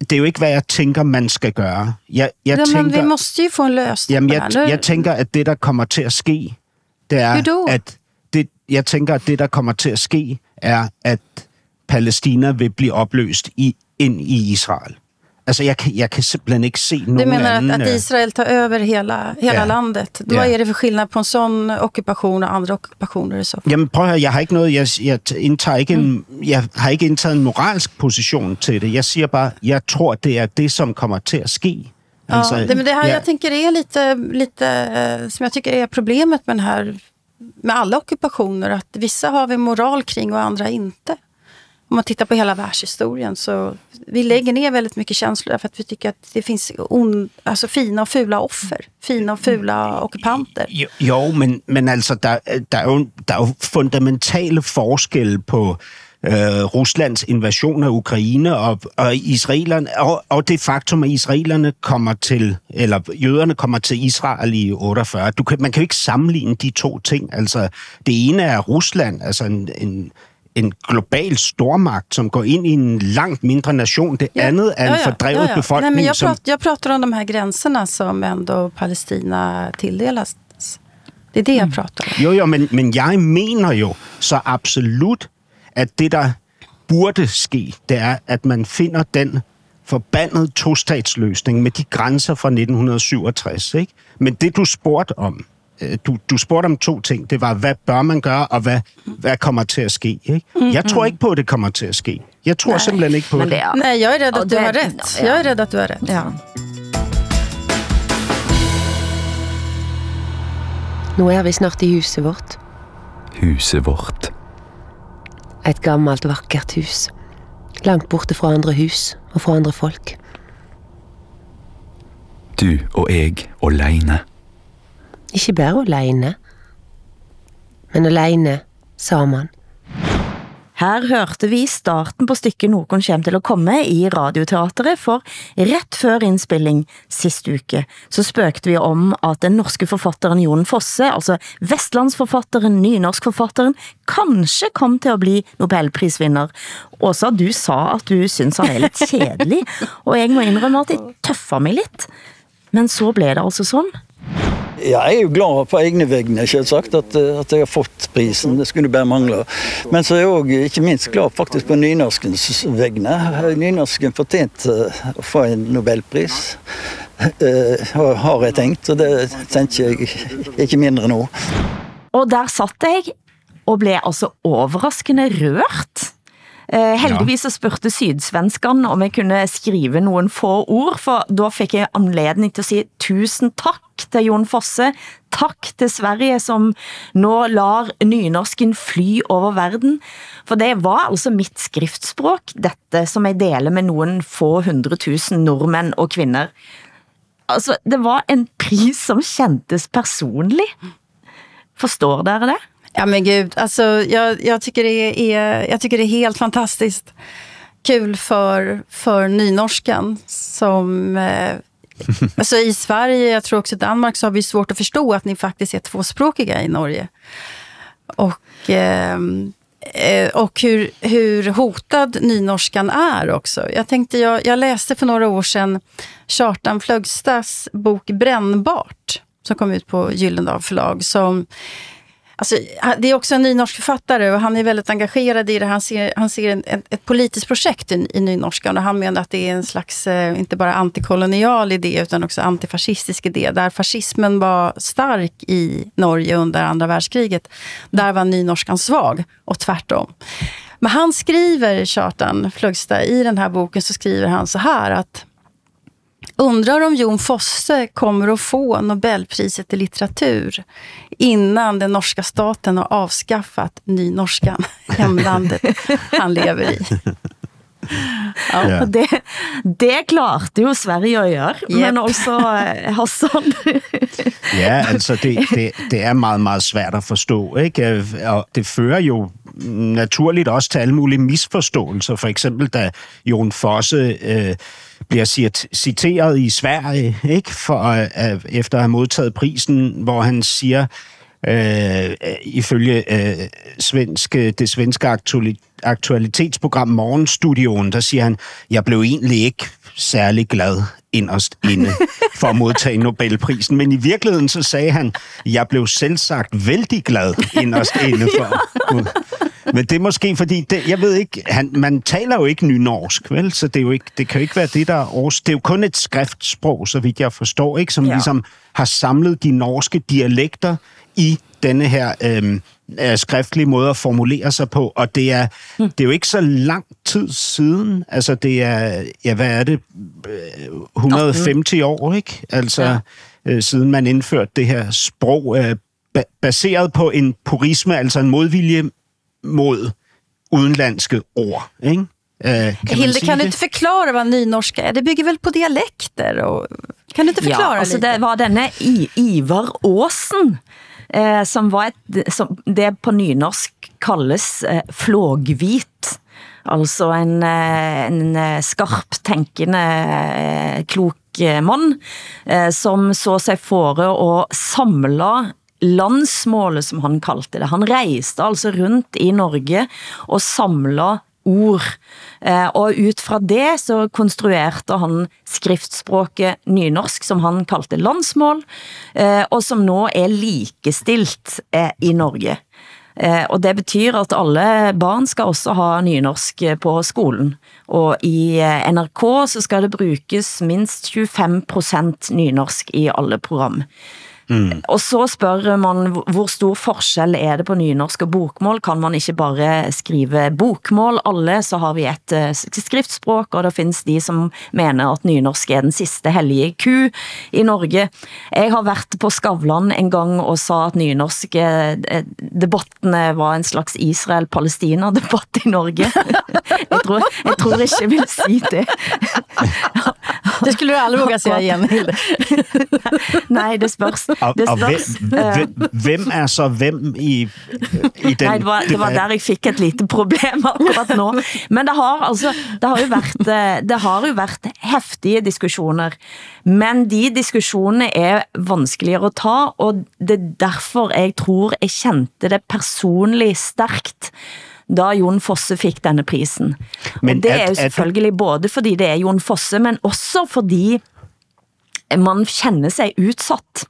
det er jo ikke, hva jeg tænker, man skal gjøre. Jeg, jeg ja, men vi måste ju få en lösning jamen, jeg, jeg tænker, at det, der kommer til å ske, det er, at det, jeg tænker, at det, der kommer til at ske, er, at Palæstina vil bli oppløst i, ind i Israel. Jeg kan, jeg kan simpelthen ikke se noen Du mener at, øh, Israel tar over hele, hele Ja. landet? Ja. er är det for skillnad på en sånn okkupasjon og andre okkupasjoner? i så fall? Jamen prøv at jeg har ikke noe, jeg, jeg, ikke en, jeg har ikke inntatt en moralsk position til det. Jeg sier bare, jeg tror, det er det, som kommer til å ske. Altså, ja, det, men det her, ja, jeg tenker er lite, lite eh, som jeg syns er problemet med den her med alle okkupasjoner, at vissa har vi moral kring og andre inte. Om man tittar på hela världshistorien så vi lägger ner väldigt mycket känslor för att vi tycker att det finns on, alltså fina och fula offer. Fina och fula ockupanter. Jo, jo men, men der, er jo, der er jo fundamentale forskelle på øh, Ruslands invasion af Ukraine og, og og, og det faktum, at israelerne kommer til, eller jøderne kommer til Israel i 48. Du kan, man kan jo ikke sammenligne de to ting. Altså, det ene er Rusland, altså en, en, en global stormakt som går inn i en langt mindre nation. Det andet er en fordrevet befolkning, Nej, men jag, som... prater, jeg prater om de her grensene som ändå Palestina tildeles. Det er det jeg prater om. Jo, jo, men, men jeg mener jo så absolut, at det, der burde ske, det er, at man finner den forbandede tostatsløsning med de grænser fra 1967. Ikke? Men det, du spurgte om, du, du spurgte om to ting. Det var, hvad bør man gøre, og hvad, hvad kommer til at ske? Ikke? Jeg tror ikke på, at det kommer til at ske. Jeg tror simpelthen ikke på det. det er, Nej, jeg er redd, at du har ret. Jeg er redd, at du har ret. ja. Nå er vi snart i huset vårt. Huset vårt. Et gammelt, vakkert hus. Langt borte fra andre hus og fra andre folk. Du og jeg aleine. Ikke bare aleine, men aleine sammen. Her hørte vi starten på stykket Noen kommer til å komme i Radioteatret, for rett før innspilling sist uke så spøkte vi om at den norske forfatteren Jon Fosse, altså vestlandsforfatteren, nynorskforfatteren, kanskje kom til å bli Nobelprisvinner. Åsa, du sa at du syns han er litt kjedelig, og jeg må innrømme at jeg tøffa meg litt. Men så ble det altså sånn. Ja, jeg er jo glad på egne vegne selvsagt, at, eh, at jeg har fått prisen. Det skulle bare mangle. Men så er jeg òg ikke minst glad faktisk på nynorskens vegne. Nynorsken fortjente å få en nobelpris. eh, har jeg tenkt, og det tenker jeg ikke mindre nå. Og der satt jeg og ble altså overraskende rørt. Eh, heldigvis så spurte sydsvenskene om jeg kunne skrive noen få ord, for da fikk jeg anledning til å si tusen takk til Jon Fosse, takk til Sverige, som nå lar nynorsken fly over verden, for det var altså mitt skriftspråk, dette som jeg deler med noen få hundre tusen nordmenn og kvinner. Altså, det var en pris som kjentes personlig. Forstår dere det? Ja men gud, alltså jag, jag, tycker det är, jag tycker det är helt fantastiskt kul för, för nynorskan som eh, alltså i Sverige, jag tror också Danmark, så har vi svårt att förstå att ni faktiskt är tvåspråkiga i Norge. Och, eh, och hur, hur hotad nynorskan är också. Jag tänkte, jag, jag läste för några år sedan Kjartan Flögstas bok Brännbart, som kom ut på Gyllendal förlag, som Alltså, det är också en nynorsk författare och han är väldigt engagerad i det. Han ser, han ser en, ett, ett politiskt projekt i, i nynorskan och han menar att det är en slags, eh, inte bara antikolonial idé utan också antifascistisk idé. Där fascismen var stark i Norge under andra världskriget, där var nynorskan svag och tvärtom. Men han skriver, Kjartan Flugsta, i den här boken så skriver han så här att Undrar om Jon Fosse kommer att få Nobelpriset i litteratur innan den norska staten har avskaffat nynorskan, hemlandet han lever i. Ja. ja. Det, det klarte jo Sverige å gjøre, yep. men også eh, Hassan. ja, altså det, det, det er meget, veldig svært å forstå, ikke? Og det fører jo naturlig også til alle mulige misforståelser. For eksempel da Jon Fosse øh, bliver citeret i Sverige, ikke? For, øh, efter at have modtaget prisen, hvor han siger, øh, ifølge øh, svenske, det svenske aktualitetsprogram Morgenstudioen, der siger han, jeg blev egentlig ikke særlig glad inderst inde for at modtage Nobelprisen. Men i virkeligheden så sagde han, jeg blev selvsagt vældig glad inderst inde for. Men det er måske fordi, det, jeg ved ikke, han, man taler jo ikke nynorsk, vel? Så det, er jo ikke, det kan jo ikke være det, der er års. Det er jo kun et skriftsprog, så vidt jeg forstår, ikke? Som ja. ligesom har samlet de norske dialekter i denne her øh, skriftlige måde at formulere sig på, og det er, hmm. det er jo ikke så lang tid siden, altså det er, ja, hvad er det, 150 år, ikke? Altså, ja. øh, siden man indførte det her sprog, øh, baseret på en purisme, altså en modvilje mod udenlandske ord, ikke? Eh, kan Hilde, kan du ikke forklare hva nynorsk er? Det bygger vel på dialekter? Og... Kan du ikke forklare ja, altså? Det var denne I Ivar Åsen, eh, som var et, som det på nynorsk kalles eh, flågvit. Altså en, en skarp tenkende eh, klok mann, eh, som så seg fore å samla landsmålet, som han kalte det. Han reiste altså rundt i Norge og samla ord. Eh, og ut fra det så konstruerte han skriftspråket nynorsk, som han kalte landsmål, eh, og som nå er likestilt eh, i Norge. Og det betyr at alle barn skal også ha nynorsk på skolen. Og i NRK så skal det brukes minst 25% nynorsk i alle program. Mm. Og så spør man, hvor stor forskjell er det på nynorsk og bokmål? Kan man ikke bare skrive bokmål alle, så har vi et uh, skriftspråk, og det finnes de som mener at nynorsk er den siste hellige ku i Norge. Jeg har vært på Skavlan en gang og sa at nynorsk uh, debattene var en slags Israel-Palestina-debatt i Norge. jeg, tror, jeg tror ikke jeg vil si det. Det skulle du aldrig våga säga igjen, Hilde. Nei, det spørs. Det spørs. hvem, hvem er så hvem i, i den Nei, det var, det var der jeg fikk et lite problem akkurat nå. Men det har, altså, det har jo været, eh, det har jo vært heftige diskusjoner. Men de diskusjonene er vanskeligere å ta, og det er derfor jeg tror jeg kjente det personlig stærkt da Jon Fosse fikk denne prisen. Men og det er jo selvfølgelig både fordi det er Jon Fosse, men også fordi man kjenner seg utsatt.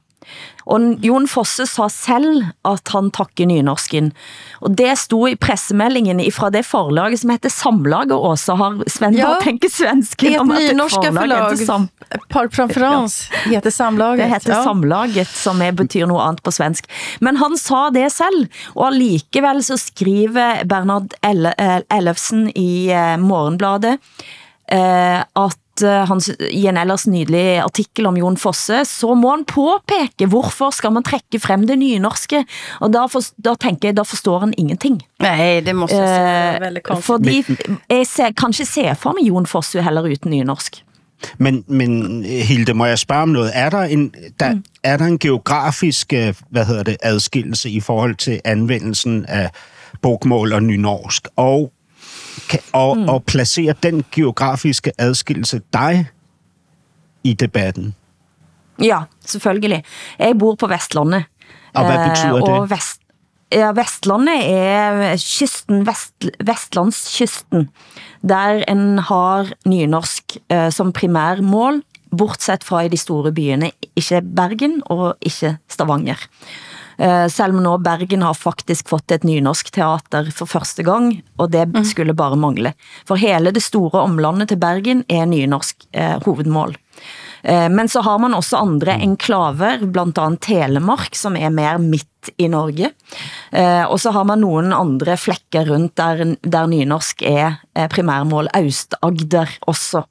Og Jon Fosse sa selv at han takker nynorsken. Og det sto i pressemeldingen fra det forlaget som heter Samlaget, også har Sven Ja, tenker svensken om at et forlag heter Sam par preferens, heter Samlaget. det heter Ja. Samlaget, som er, betyr noe annet på svensk. Men han sa det selv, og allikevel så skriver Bernard Elle- eh, Ellefsen i eh, Morgenbladet eh, at eh, han, i en ellers nydelig artikkel om Jon Fosse, så må han påpeke hvorfor skal man trekke frem det nynorske, og da, for, da tenker jeg, da forstår han ingenting. Nei, det må jeg si. Eh, Väldigt konstigt. fordi jeg ser, ikke se for meg Jon Fosse heller uten nynorsk. Men, men Hilde, må jeg spørre om noget? Er der en, der, mm. er der en geografisk øh, hvad hedder det, adskillelse i forhold til anvendelsen af bokmål og nynorsk? Og, kan, og, mm. og placerer den geografiske adskillelse deg i debatten? Ja, selvfølgelig. Jeg bor på Vestlandet. Og hva betyr det? Og vest, ja, Vestlandet er kysten, vest, Vestlandskysten, der en har nynorsk eh, som primærmål, bortsett fra i de store byene, ikke Bergen og ikke Stavanger. Eh, Selv om nå Bergen har faktisk fått et nynorsk teater for første gang, og det skulle bare mangle. For hele det store omlandet til Bergen er nynorsk eh, hovedmål. Eh, Men så har man også andre enklaver, bl.a. Telemark, som er mer midt i Norge. Eh, Og så har man noen andre flekker rundt der, der nynorsk er primærmål. Aust-Agder også.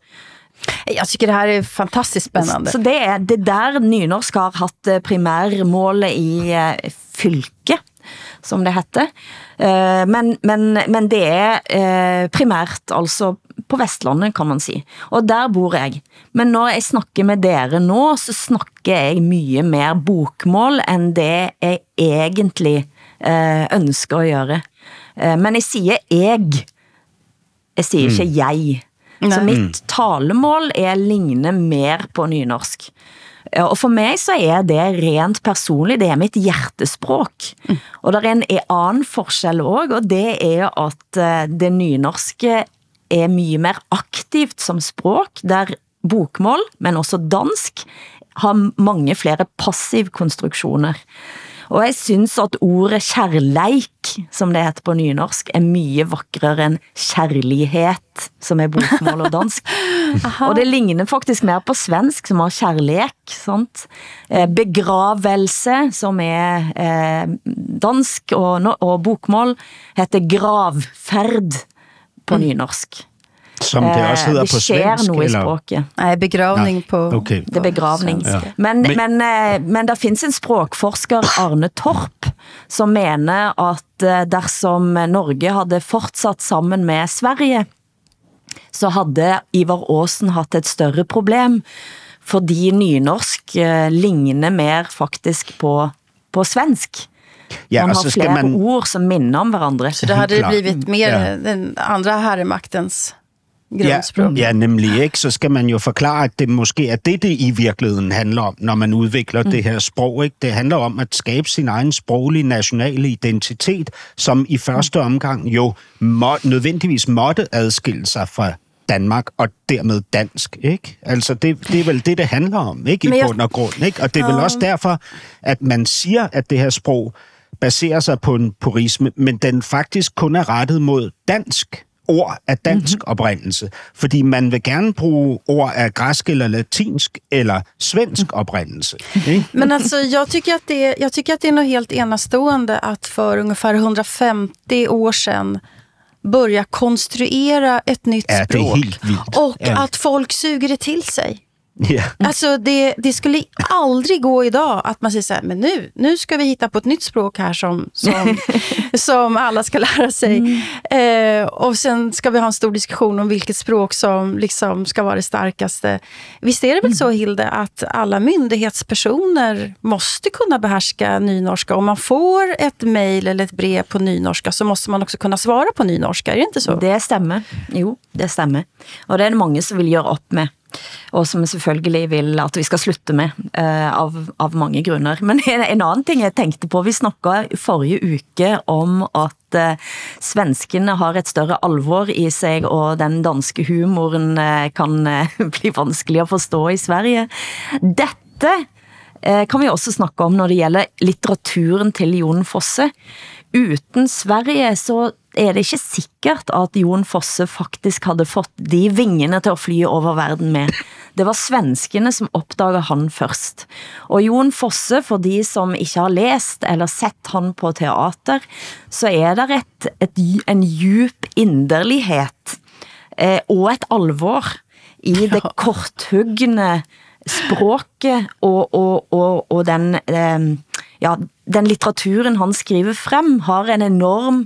Jag syns det her er fantastisk spennende. Så det er det der nynorsk har hatt eh, primærmålet i fylket, som det heter. Eh, Men, men, men det er eh, primært altså på Vestlandet, kan man si. Og der bor jeg. Men når jeg snakker med dere nå, så snakker jeg mye mer bokmål enn det jeg egentlig eh, ønsker å gjøre. Eh, Men jeg sier jeg. Jeg sier ikke jeg. Så mitt talemål er lignende mer på nynorsk. Og for meg så er det rent personlig, det er mitt hjertespråk. Og det er en annen forskjell også, og det er at eh, det nynorske er mye mer aktivt som språk, der bokmål, men også dansk, har mange flere passivkonstruksjoner. Og jeg synes at ordet kjærleik, som det heter på nynorsk, er mye vakrere enn kjærlighet, som er bokmål og dansk. og det ligner faktisk mer på svensk, som har kjærlek, sant? Eh, begravelse, som er eh, dansk og, og bokmål, heter gravferd på nynorsk. Som det også Eh, det på svensk? noe i språket. Nei, begravning på... Okay. Det er begravning. Ja. Men, Men- men, det men en språkforsker, Arne Torp, som mener at eh, dersom Norge hadde fortsatt sammen med Sverige, så hadde Ivar Aasen hatt et større problem, fordi nynorsk eh, ligner mer faktisk på, på svensk. Ja, man har flere man- ord som minner om hverandre. Så det hadde blitt blivit mer Ja. den andre herremaktens Ja, ja, nemlig ikke. Så skal man jo forklare, at det måske er det, det i virkeligheden handler om, når man udvikler mm. det her sprog. Ikke? Det handler om at skabe sin egen sproglige nationale identitet, som i første omgang jo må, nødvendigvis måtte adskille sig fra Danmark og dermed dansk, ikke? Altså, det, det er vel det, det handler om, ikke? I jeg- bund og grund, ikke? Og det er vel også derfor, at man siger, at det her sprog baserer sig på en purisme, men den faktisk kun er rettet mod dansk ord af dansk mm-hmm. oprindelse. Fordi man vil gerne bruge ord af græsk eller latinsk eller svensk oprindelse. Ikke? Men altså, jeg tycker, at det, jag tycker att det är något helt enastående att för ungefär 150 år sedan börja konstruera ett nytt Ja, det är språk. helt vildt. Och Ja. att folk suger det till sig. Ja. Alltså det, det skulle aldrig gå idag att man säger så här, men nu, nu ska vi hitta på ett nytt språk här som, som, som alla ska lära sig. Eh, och sen ska vi ha en stor diskussion om vilket språk som liksom ska vara det starkaste. Visst är det väl så Hilde att alla myndighetspersoner måste kunna behärska nynorska. Om man får ett mejl eller ett brev på nynorska så måste man också kunna svara på nynorska, är det inte så? Det stämmer. Jo, det stämmer. Og det er det mange som vil gjøre opp med. Og som selvfølgelig vil at vi skal slutte med, eh, av, av mange grunner. Men en, en annen ting jeg tenkte på, vi snakket i forrige uke om at eh, svenskene har et større alvor i seg, og den danske humoren eh, kan bli vanskelig å forstå i Sverige. Dette kan vi også snakke om når det gjelder litteraturen til Jon Fosse. Uten Sverige så er det ikke sikkert at Jon Fosse faktisk hadde fått de vingene til å fly over verden med. Det var svenskene som oppdaga han først. Og Jon Fosse, for de som ikke har lest eller sett han på teater, så er det et, et, en djup inderlighet eh, og et alvor i det korthugne språket og, og, og, og den, eh, ja, den litteraturen han skriver frem har en enorm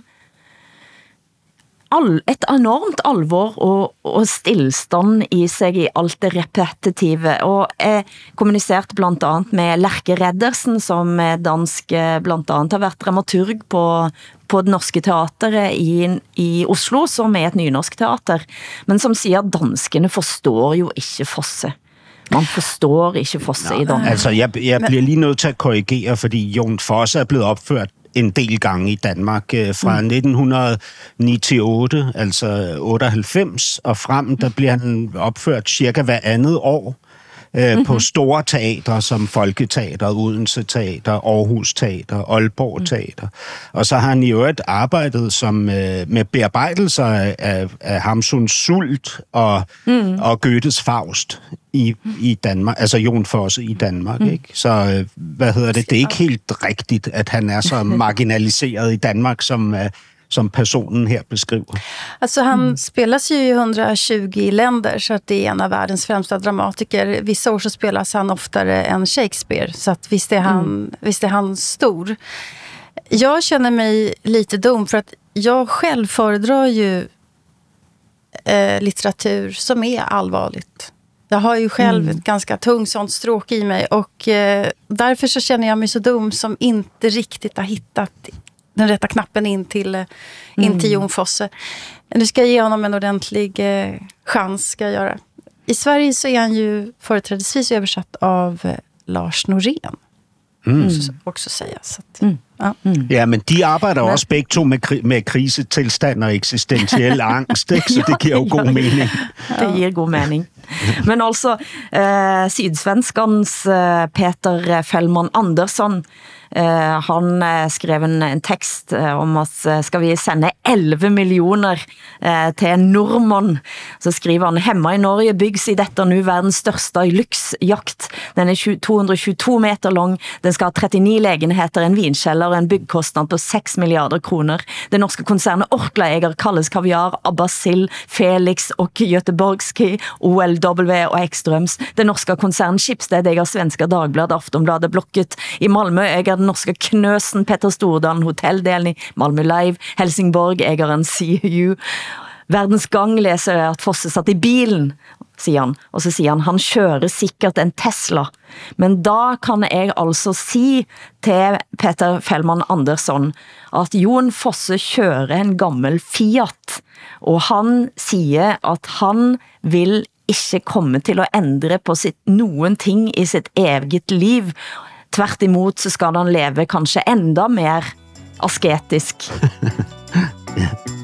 all, et enormt alvor og, og stillstand i seg i alt det repetitive, og er kommunisert blant annet med Lerke Reddersen, som er dansk, blant annet har vært dramaturg på, på det norske teateret i, i Oslo, som er et nynorsk teater, men som sier at danskene forstår jo ikke Fosse. Man forstår ikke Fosse i Danmark. Altså, jeg, jeg blir lige nødt til å korrigere, fordi Jon Fosse er blevet opført en del gange i Danmark. Øh, fra mm. 1909 til 8, altså 98 og frem, der bliver han opført cirka hver andet år mm-hmm. på store teatre som Folketeater, Odense Teater, Aarhus Teater, Aalborg Teater. Mm. Og så har han i øvrigt arbejdet som, øh, med bearbejdelser af, af Hamsuns Sult og, mm. og Goethes Faust i, i Danmark, altså Jon Fosse i Danmark, mm. ikke? Så øh, hvad hedder det? Det er ikke helt rigtigt, at han er så marginaliseret i Danmark, som, som personen her beskriver. Altså, han mm. spelas jo i 120 länder så det er en av verdens fremste dramatiker. Vissa år så spelas han oftere enn Shakespeare så att visst er han, mm. visst er han stor. Jeg kjenner meg litt dum for at jeg selv foredrar ju eh, litteratur som er alvorlig. Jeg har jo selv mm. ganske ganska tungt sånt stråk i meg, og eh, derfor så känner jag mig så dum som ikke riktigt har hittat den rätta knappen in till, mm. till Jon Fosse. Nu ska jag ge honom en ordentlig eh, chans. Ska jag göra. I Sverige så är han ju företrädesvis översatt av eh, Lars Norén. Mm. Också, också säga. Så att, mm. Ja. Mm. ja, men de arbeider men... også begge to med, kri med krisetilstand og eksistentiel angst, ikke? så det gir jo god mening. Det gir god mening. Men altså, eh, sydsvenskans eh, Peter Fellman Andersson, Eh, han eh, skrev en, tekst eh, om at skal vi sende 11 millioner til en nordmann, så skriver han, hemma i Norge byggs i dette nu verdens største lyksjakt. Den er 222 meter lang, den skal ha 39 legenheter, en vinkjeller og en byggkostnad på 6 milliarder kroner. Det norske konsernet Orkla eier kalles Kaviar, Abbasil, Felix og Göteborgski, OLW og Ekstrøms. Det norske konsernet Schibsted eier Svenska Dagblad, Aftonbladet, Blokket. I Malmö æger den norske Knøsen, Petter Stordalen, Hotelldelen i Malmö Live, Helsingborg, eieren CU. Verdens gang leser jeg at Fosse satt i bilen, sier han. Og så sier han, han kjører sikkert en Tesla. Men da kan jeg altså si til Peter Fellmann Andersson, at Jon Fosse kjører en gammel Fiat. Og han sier at han vil ikke komme til å endre på sitt, noen ting i sitt eget liv. Tvært imot så skal han leve kanskje enda mer asketisk.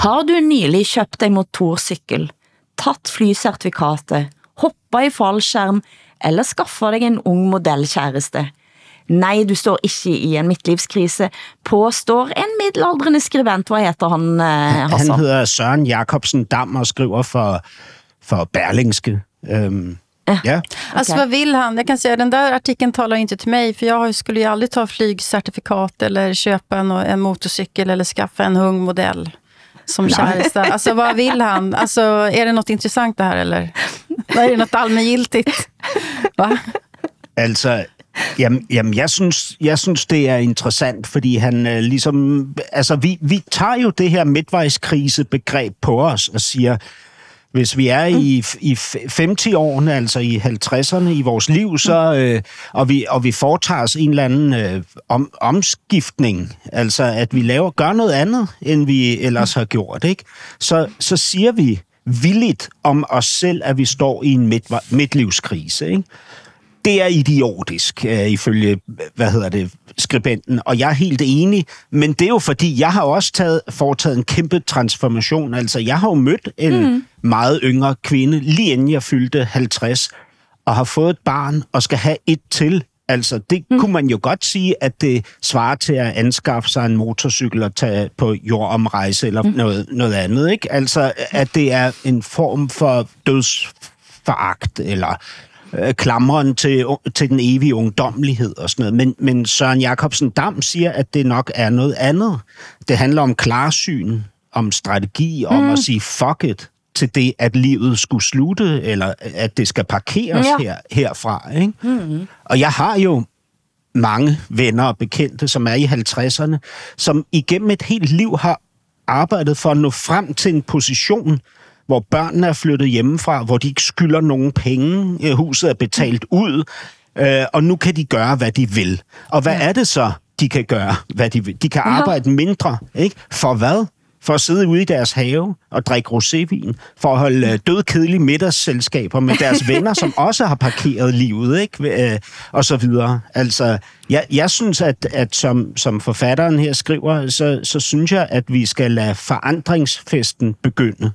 Har du nylig kjøpt en motorsykkel, tatt flysertifikatet, hoppa i fallskjerm eller skaffa deg en ung modellkjæreste? Nei, du står ikke i en midtlivskrise, påstår en middelaldrende skribent. Hva heter han, eh, Hassan? Han heter Søren Jakobsen Dam og skriver for för Berlingske. Um, Ja. Alltså vad vill han? Jag kan säga den där artikeln talar inte till mig för jag skulle ju aldrig ta flygcertifikat eller köpa en, en motorcykel eller skaffa en ung modell som käresta. Alltså vad vill han? Alltså är det något intressant det här eller? Är det något allmängiltigt? Va? Altså, Jamen, jamen jeg, synes, jeg synes, det er interessant, fordi han øh, ligesom... Altså, vi, vi tager jo det her midtvejskrisebegreb på os og siger, hvis vi er i, i 50-årene, altså i 50'erne i vores liv, så, øh, og, vi, og vi foretager os en eller anden øh, om, omskiftning, altså at vi laver, gør noget andet, end vi ellers har gjort, ikke? Så, så siger vi villigt om os selv, at vi står i en midt, midtlivskrise. Ikke? Det er idiotisk, øh, ifølge, hvad hedder det, skribenten, og jeg er helt enig, men det er jo fordi, jeg har også taget, foretaget en kæmpe transformation. Altså, jeg har jo mødt en mm. meget yngre kvinde, lige inden jeg fyldte 50, og har fået et barn, og skal have et til. Altså, det mm. kunne man jo godt sige, at det svarer til at anskaffe sig en motorcykel og tage på jordomrejse eller mm. noget, noget andet, ikke? Altså, at det er en form for dødsforagt, eller øh, klamren til, til den evige ungdommelighed og sådan noget. Men, men Søren Jacobsen Dam siger, at det nok er noget andet. Det handler om klarsyn, om strategi, om Mm. at sige fuck it til det, at livet skulle slutte, eller at det skal parkeres Ja. her, herfra. Ikke? Mm. Og jeg har jo mange venner og bekendte, som er i 50'erne, som igennem et helt liv har arbejdet for at nå frem til en position, hvor børnene er flyttet hjemmefra, hvor de ikke skylder nogen penge, øh, huset er betalt ud, øh, og nu kan de gøre, hvad de vil. Og hvad ja. er det så, de kan gøre, hvad de vil? De kan Ja. arbejde mindre, ikke? For hvad? For at sidde ude i deres have og drikke rosévin, for at holde øh, dødkedelige middagsselskaber med deres venner, som også har parkeret livet, ikke? Og så videre. Altså, jeg, jeg synes, at, at som, som forfatteren her skriver, så, så synes jeg, at vi skal lade forandringsfesten begynde.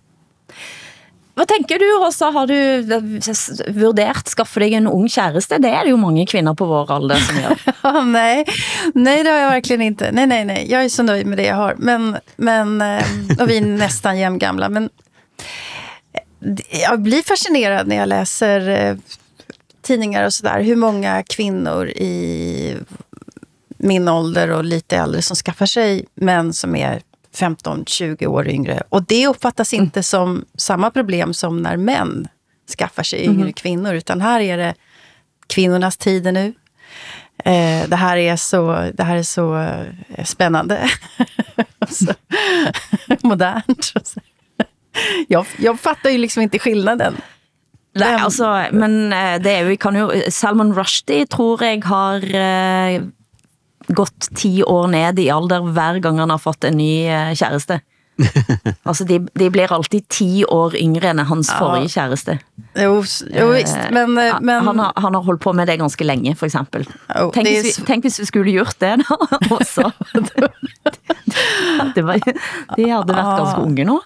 Hvad tenker du, Åsa? Har du eh, vurdert skaffe deg en ung kjæreste? Det er det jo mange kvinner på vår alder som gjør. nei. nei, det har jeg virkelig ikke. Nei, nei, nei. Jeg er så nøyd med det jeg har. Men, men, og vi er nesten jevngamle. Men jeg blir fascinerad når jeg leser eh, tidningar och sådär. Hur många kvinnor i min ålder og lite eldre som skaffar seg menn som är 15-20 år yngre. Och det uppfattas inte som samma problem som när män skaffar sig yngre mm. kvinnor. Utan här är det kvinnornas tider nu. Eh, det, här är så, det här är så eh, spännande. så, modernt. jag, jag fattar ju liksom inte skillnaden. Nei, altså, men eh, det er jo, vi kan jo, Salman Rushdie tror jeg har eh, gått ti år ned i alder hver gang han har fått en ny kjæreste. altså, de, de blir alltid ti år yngre enn hans Ja. forrige kjæreste. Jo, jo visst, Eh, men... eh, men han, har, han har holdt på med det ganske lenge, for eksempel. Jo, tenk, hvis vi, tenk, hvis vi skulle gjort det da, også. det, var, de hadde vært ganske unge nå.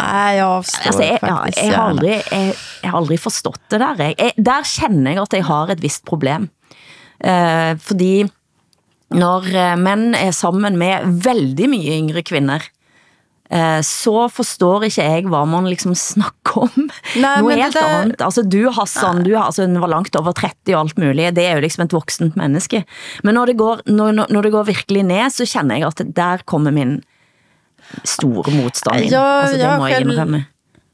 Nei, jeg avstår Altså, jeg, ja, faktisk jeg, har aldri, jeg, jeg har aldri, forstått det der. Jeg, jeg, der kjenner jeg at jeg har et visst problem. Eh, fordi når menn er sammen med veldig mye yngre kvinder, eh, så forstår ikke jeg, hva man liksom snakker om. Nei, Noe helt det der- Altså, du, Hassan, du altså, var langt over 30 og alt mulig. Det er jo liksom et voksent menneske. Men når det går, når, når- det går virkelig ned, så kjenner jeg at der kommer min store motstand inn. Ja, altså, det må har jeg selv- indrømme.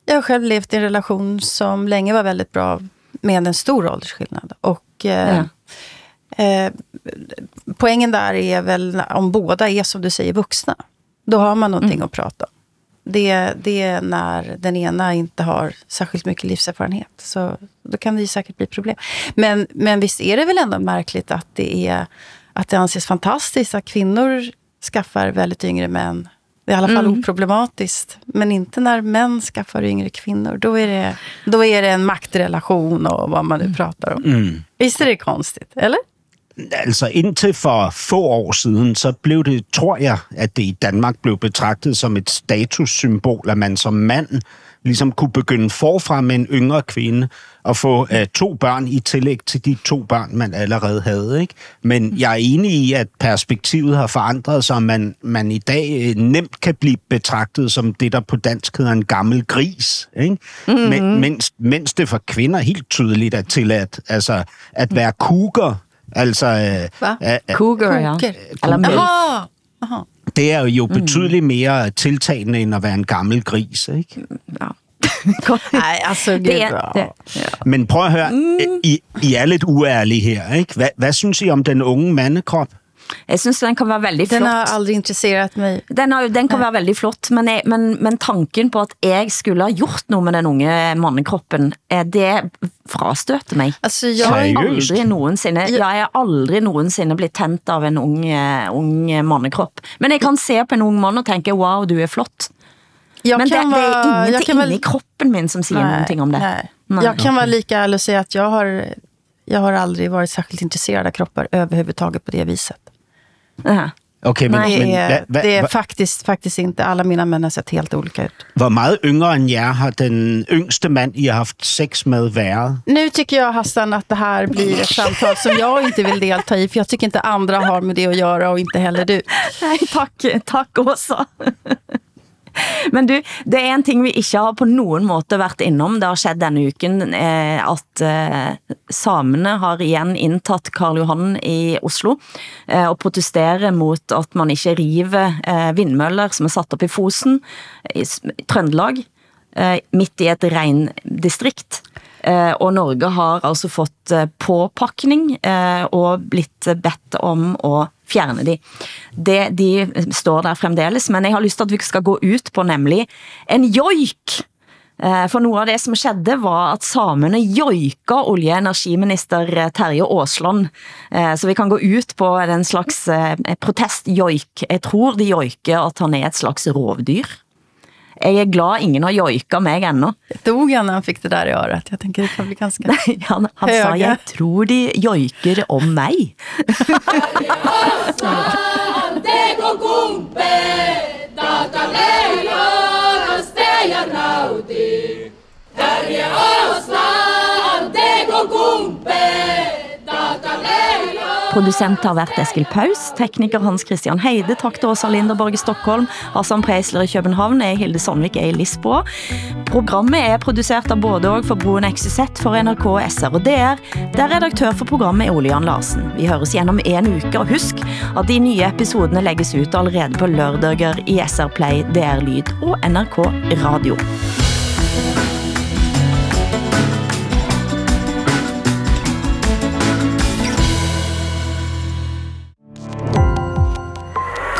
Jag har själv levt i en relation som lenge var väldigt bra med en stor åldersskillnad. Och eh, eh, poängen där är väl om båda är som du säger vuxna. Då har man någonting att prata om. Det, det är när den ena inte har särskilt mycket livserfarenhet. Så då kan det ju säkert bli problem. Men, men visst är det väl ändå märkligt att det, är, att det anses fantastiskt att kvinnor skaffar väldigt yngre män. Det är i alla fall Mm. oproblematiskt. Men inte när män skaffar yngre kvinnor. Då är det, då är det en maktrelation och vad man nu pratar om. Mm. Visst är det konstigt, eller? Altså indtil for få år siden, så blev det, tror jeg, at det i Danmark blev betragtet som et statussymbol, at man som mand ligesom kunne begynde forfra med en yngre kvinde og få uh, to børn i tillæg til de to børn, man allerede havde. Ikke? Men jeg er enig i, at perspektivet har forandret sig, og man, man i dag uh, nemt kan blive betragtet som det, der på dansk hedder en gammel gris. Ikke? Mhm. Men, mens, mens det for kvinder helt tydeligt er tilladt altså, at være cougar, Altså, øh, Hva? øh, øh, Cougar, ja. Eller! Jaha. det er jo betydeligt mere tiltagende, end at være en gammel gris, ikke? Ja. Nej, alltså. Det, ja. det, ja. Men prøv at høre, Mm. I, I er lidt uærlige her, ikke? Hvad, hvad synes I om den unge mandekrop? Jeg synes den kan være veldig flott. Den har aldri interessert meg. Den, har, den kan være veldig flott, men, jeg, men, men tanken på at jeg skulle ha gjort noe med den unge mannekroppen, eh, det frastøter meg. Altså, Jeg jag, har aldri noensinne, jeg har aldri noensinne blitt tent av en ung, eh, ung mannekropp. Men jeg kan se på en ung mann og tenke wow, du er flott. jag Men det, det er ingenting väl, i kroppen min som sier Nej, någonting om det. Nej. Nej. Jag kan vara lika ärlig och säga att jag har jag har aldrig varit särskilt intresserad av kroppar överhuvudtaget på det viset. Ja. Okay, men, det men hva, hva, hvad, det er faktisk, faktisk ikke. Alle mine menn har sett helt ulike ut. hvor mye yngre enn jer har den yngste mann jeg har hatt sex med vært? Nå syns jeg Hassan, at det her blir et samtale som jeg ikke vil delta i. for jeg syns ikke andre har med det å gjøre, og ikke heller du. Nei, takk, takk Åsa. Men du, det er en ting vi ikke har på noen måte vært innom. Det har skjedd denne uken eh, at eh, samene har igjen inntatt Karl Johan i Oslo eh, og protesterer mot at man ikke river vindmøller som er satt opp i Fosen, i Trøndelag, midt i et regndistrikt. Eh, og Norge har altså fått påpakning og blitt bedt om å fjerne de. Det, de står der fremdeles, men jeg har lyst til at vi skal gå ut på nemlig en joik. Eh, For noe av det som skjedde var at samene joika olje- og energiminister eh, Terje Åsland. Eh, Så vi kan gå ut på en slags protestjoik. Jeg tror de joiker at han er et slags rovdyr. Jeg er glad ingen har joika meg ennå. Dog han når han fikk det der i året Jeg tenker det kan bli ganska Han, han sa, jeg tror de joiker om mig. Producent har vært Eskil Paus, tekniker Hans Christian Heide, takk til Åsa Linderborg i Stockholm, Hassan Preisler i København, jeg Hilde Sandvik er i Lisboa. Programmet er produsert av både og for Broen XYZ for NRK, SR og DR, der redaktør for programmet er Ole Jan Larsen. Vi høres gjennom en uke, og husk at de nye episodene legges ut allerede på lørdager i SR Play, DR Lyd og NRK Radio.